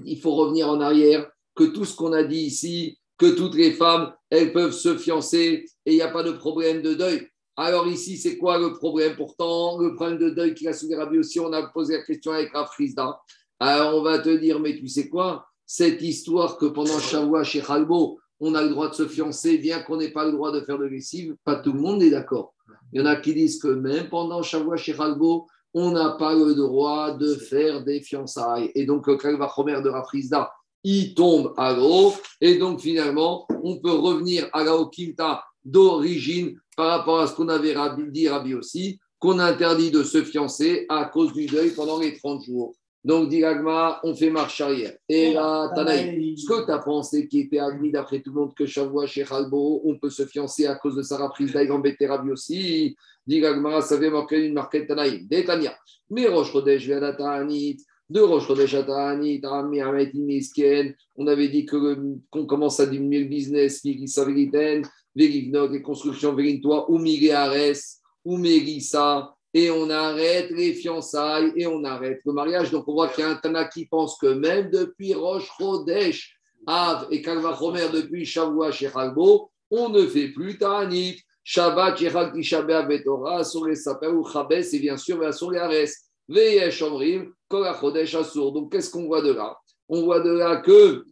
Il faut revenir en arrière, que tout ce qu'on a dit ici, que toutes les femmes, elles peuvent se fiancer et il n'y a pas de problème de deuil. Alors ici, c'est quoi le problème Pourtant, le problème de deuil qu'il a soulevé Rabbi aussi, on a posé la question avec Rafrizda. Alors on va te dire, mais tu sais quoi Cette histoire que pendant Shavua chez Khalbo, on a le droit de se fiancer, bien qu'on n'ait pas le droit de faire de lessive, pas tout le monde est d'accord. Il y en a qui disent que même pendant Shavua chez Khalbo, on n'a pas le droit de faire des fiançailles. Et donc, le Kalva Chomer de Rafrizda, il tombe à l'eau. Et donc, finalement, on peut revenir à la Okimta d'origine par rapport à ce qu'on avait rabi- dit Rabbi aussi, qu'on interdit de se fiancer à cause du deuil pendant les 30 jours. Donc, dit on fait marche arrière. Et là, Tanaï, ce que tu as pensé qui était admis d'après tout le monde que Shavua chez Halbo, on peut se fiancer à cause de sa reprise d'Aïgambé Rabi aussi. Dit ça veut marquer une marquette Tanaï. Détania. Mais Roche Rodesh d'Atanit. De Roche Rodesh Rami Ahmed Imisken. On avait dit que- qu'on commence à diminuer le business, Mirissa Veriten, Verignok, les constructions Verintois, ou Mireares, ou Mérissa et on arrête les fiançailles et on arrête le mariage. Donc on voit qu'il y a un Tana qui pense que même depuis Roche Chodesh, Av et Kalvachomer, depuis Shavua chez Chalbo, on ne fait plus Ta'anit. Shabbat, Yechal Tisha B'Av Betorah, sur les sapins ou Chabes et bien sûr les Ares. Veyesh Omrim, Kol HaChodesh Asur. Donc qu'est-ce qu'on voit de là? On voit de là que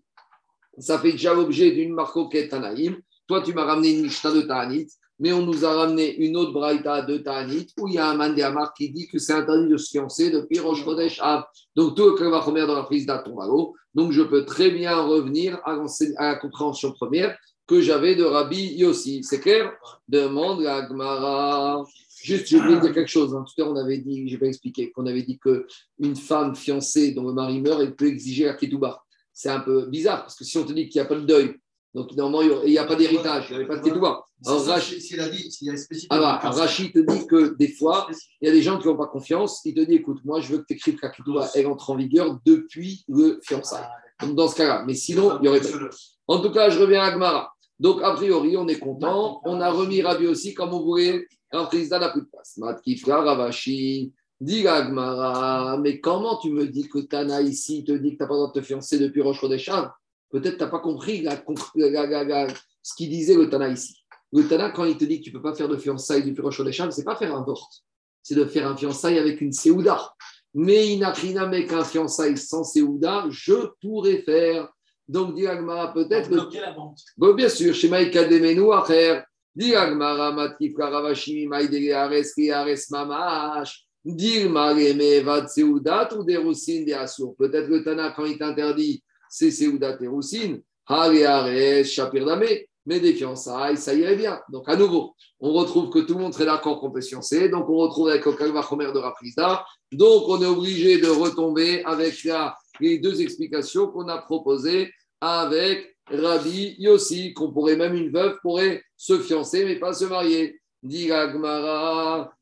ça fait déjà l'objet d'une marcoquette Tanaïm. Toi, tu m'as ramené une Mishnah de Ta'anit mais on nous a ramené une autre braïta de Ta'anit où il y a un Mandéamar qui dit que c'est interdit de se fiancer depuis Rosh Chodesh Av. Donc tout le va dans la prise d'Atomalo. Donc je peux très bien revenir à, la compréhension première que j'avais de Rabbi Yossi. C'est clair? Demande la Gemara. Juste, je voulais dire quelque chose. hein. Tout à l'heure, on avait dit, je vais expliquer, qu'on avait dit qu'une femme fiancée dont le mari meurt, elle peut exiger la ketouba. C'est un peu bizarre parce que si on te dit qu'il n'y a pas de deuil, donc normalement, il n'y a pas d'héritage, il n'y avait pas de ketouba. Alors, C'est ça, Rach- S'il a dit, s'il a spécifié. alors, alors, Rachid te dit que des fois, il y a des gens qui n'ont pas confiance. Il te dit écoute, moi, je veux que tu écrives que la ketouba, elle entre en vigueur depuis le fiançailles. Donc, dans ce cas-là. Mais sinon, il y aurait pas. En tout cas, je reviens à Agmara. Donc, a priori, on est content. On a remis Rabbi aussi comme on voulait. Un président n'a plus de place. Matkifra, Ravashi, dit Agmara. Mais comment tu me dis que Tana ici te dit que tu n'as pas le droit de te fiancer depuis Roche Rodeshav Peut-être que tu n'as pas compris la- la- la- ce qu'il disait le Tana ici. Le Tana, quand il te dit que tu ne peux pas faire de fiançailles depuis Roche Rodeshav, ce n'est pas faire un vort. C'est de faire un fiançailles avec une Séouda. Mais Inakrina, mais qu'un fiançailles sans Séouda, je pourrais faire. Donc, dit Agmara, peut-être que bloquer la vente. Bon, bien sûr, chez Maïka Demenu, Acher, Diagmara, Matif, Karavashimi, Maïdege, Ares, Ares, Mamash, Dilma, Vad, Seudat ou Assour. Peut-être que Tana, quand il t'interdit, c'est Roussines, Hare, Ares, Shapir Damé, mais des fiançailles, ça irait bien. Donc, à nouveau, on retrouve que tout le monde serait d'accord qu'on peut fiancer. Donc, on retrouve avec le Kalva Chomer de Raprizda. Donc, on est obligé de retomber avec les deux explications qu'on a proposées avec Rabbi Yossi, qu'on pourrait même une veuve pourrait se fiancer mais pas se marier. Dit Agmara,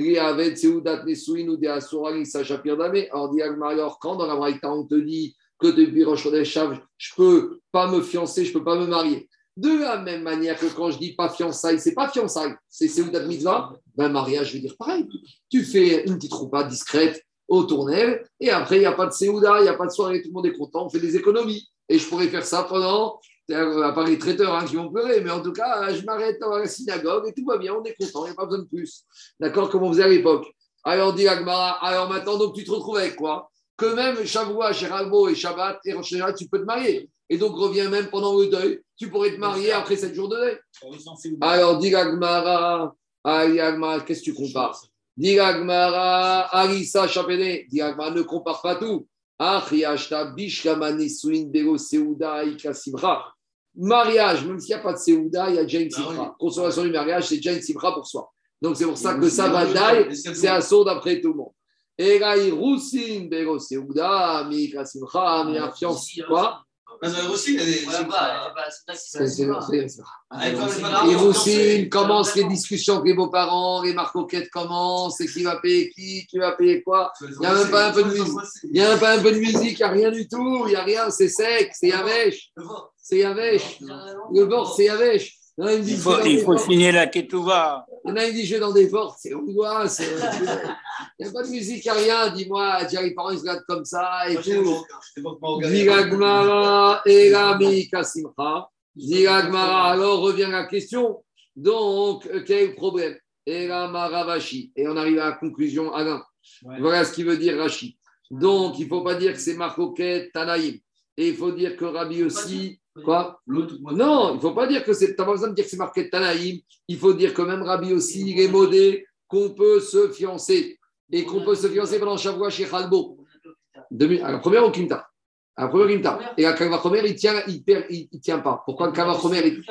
Alors, dit alors quand dans la Braïta on te dit que depuis Rosh je peux pas me fiancer, je peux pas me marier? De la même manière que quand je dis pas fiançailles, c'est pas fiançailles, c'est Seudat Mitzvah, ben mariage, je veux dire pareil. Tu fais une petite roupa discrète au tournel, et après, il n'y a pas de Séouda, il n'y a pas de soirée, tout le monde est content, on fait des économies. Et je pourrais faire ça pendant, à part les traiteurs hein, qui vont pleurer, mais en tout cas, je m'arrête dans la synagogue et tout va bien, on est content, il n'y a pas besoin de plus. D'accord Comme on faisait à l'époque. Alors, dit Agmara, alors maintenant, donc tu te retrouves avec quoi? Que même Shavua, Sheralbo et Shabbat, et en général, tu peux te marier. Et donc, reviens même pendant le deuil, tu pourrais te marier après 7 jours de deuil. Alors, dit Agmara, Agmara, qu'est-ce que tu compares? Diragmara, Arisa Chapene, Diragmara ne compare pas tout. Achiashta, Bishkama, Nesuin, Bego, Seuda, Ika, Simra. Mariage, même s'il n'y a pas de Seuda, il y a déjà une Ah oui. Simra. Consommation du mariage, c'est déjà une Simra pour soi. Donc c'est pour ça que deux- c'est un saut d'après tout le monde. Et là, il roussine, Bego, Seuda, Mika, Simra, fiancé, quoi Euh, aussi, il a des- Et commence les discussions avec les beaux-parents, les marcoquettes commencent, et qui va payer qui, qui va payer quoi. Il n'y a même pas un peu de musique. Il n'y a même pas un peu de musique, il n'y a rien du tout, il n'y a rien, c'est sec, c'est Yavesh, c'est Yavesh. Le bord, c'est Yavesh. Il faut, il faut signer la ketouva. En a, vais dans des forts, c'est angoisse. Il n'y a pas de musique, il n'y a rien. Dis-moi, déjà, les parents, ils se regardent comme ça et tout. Diragmara et Rami Kasimcha. Diragmara, alors revient la question. Donc, euh, quel est le problème? Erama Ravashi. Et on arrive à la conclusion, Alain. Ouais. Voilà ce qu'il veut dire Rachid. Donc, il ne faut pas dire que c'est Marcoquet, Tanaïm. Et il faut dire que Rabbi aussi. Quoi? Non, il ne faut pas dire que c'est. Tu n'as pas besoin de dire que c'est marqué Tanaïm. Il faut dire que même Rabbi aussi, il est modé, qu'on peut se fiancer. Et qu'on peut se fiancer pendant Shavua chez Khalbo. À la première au Kimta. À la première Kimta. Et à première, il tient, il perd, il, il tient pas. Pourquoi Kavachomer, il...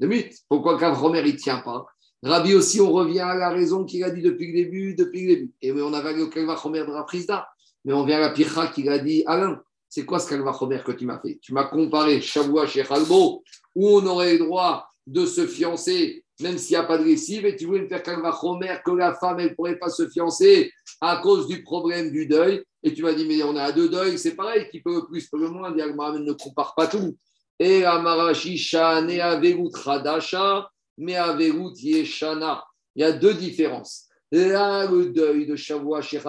Deux minutes. Pourquoi Kavachomer, il tient pas? Rabbi aussi, on revient à la raison qu'il a dit depuis le début, depuis le début. Et on avait le Kalvachomer de la Prisda. Mais on vient à la Pircha qui a dit Alain, c'est quoi ce Kalvachomer que tu m'as fait? Tu m'as comparé Shavua chez Khalbo, où on aurait le droit de se fiancer, même s'il n'y a pas de lessive, et tu voulais me faire Kalvachomer que la femme, ne pourrait pas se fiancer à cause du problème du deuil. Et tu m'as dit, mais on a deux deuils, c'est pareil, qui peut le plus, peut le moins. ne compare pas tout. Et Amarashi Shane Radasha, mais Yeshana. Il y a deux différences. Là, le deuil de Shavua chez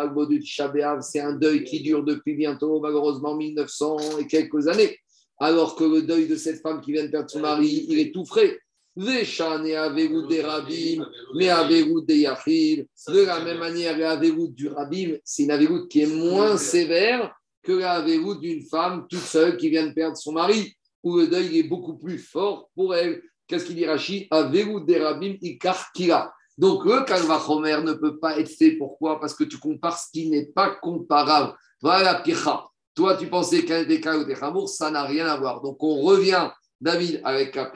Shabéav, c'est un deuil qui dure depuis bientôt, malheureusement, 1900 et quelques années. Alors que le deuil de cette femme qui vient de perdre son mari, il est tout frais. Des Rabim, mais Avelut des Yachil. De la même manière, l'Avelut du Rabim, c'est une Avelut qui est moins sévère que l'Avelut d'une femme toute seule qui vient de perdre son mari où le deuil est beaucoup plus fort pour elle. Qu'est-ce qu'il dit Rachid? Des rabim ikar Donc le kalvachomer ne peut pas être fait. Pourquoi? Parce que tu compares ce qui n'est pas comparable. Voilà picha. Toi, tu pensais qu'un des cas ou des ça n'a rien à voir. Donc on revient, David, avec la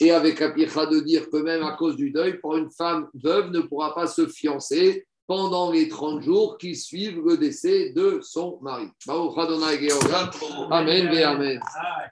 et avec la de dire que même à cause du deuil, pour une femme veuve ne pourra pas se fiancer pendant les 30 jours qui suivent le décès de son mari. Amen, Amen. Ah,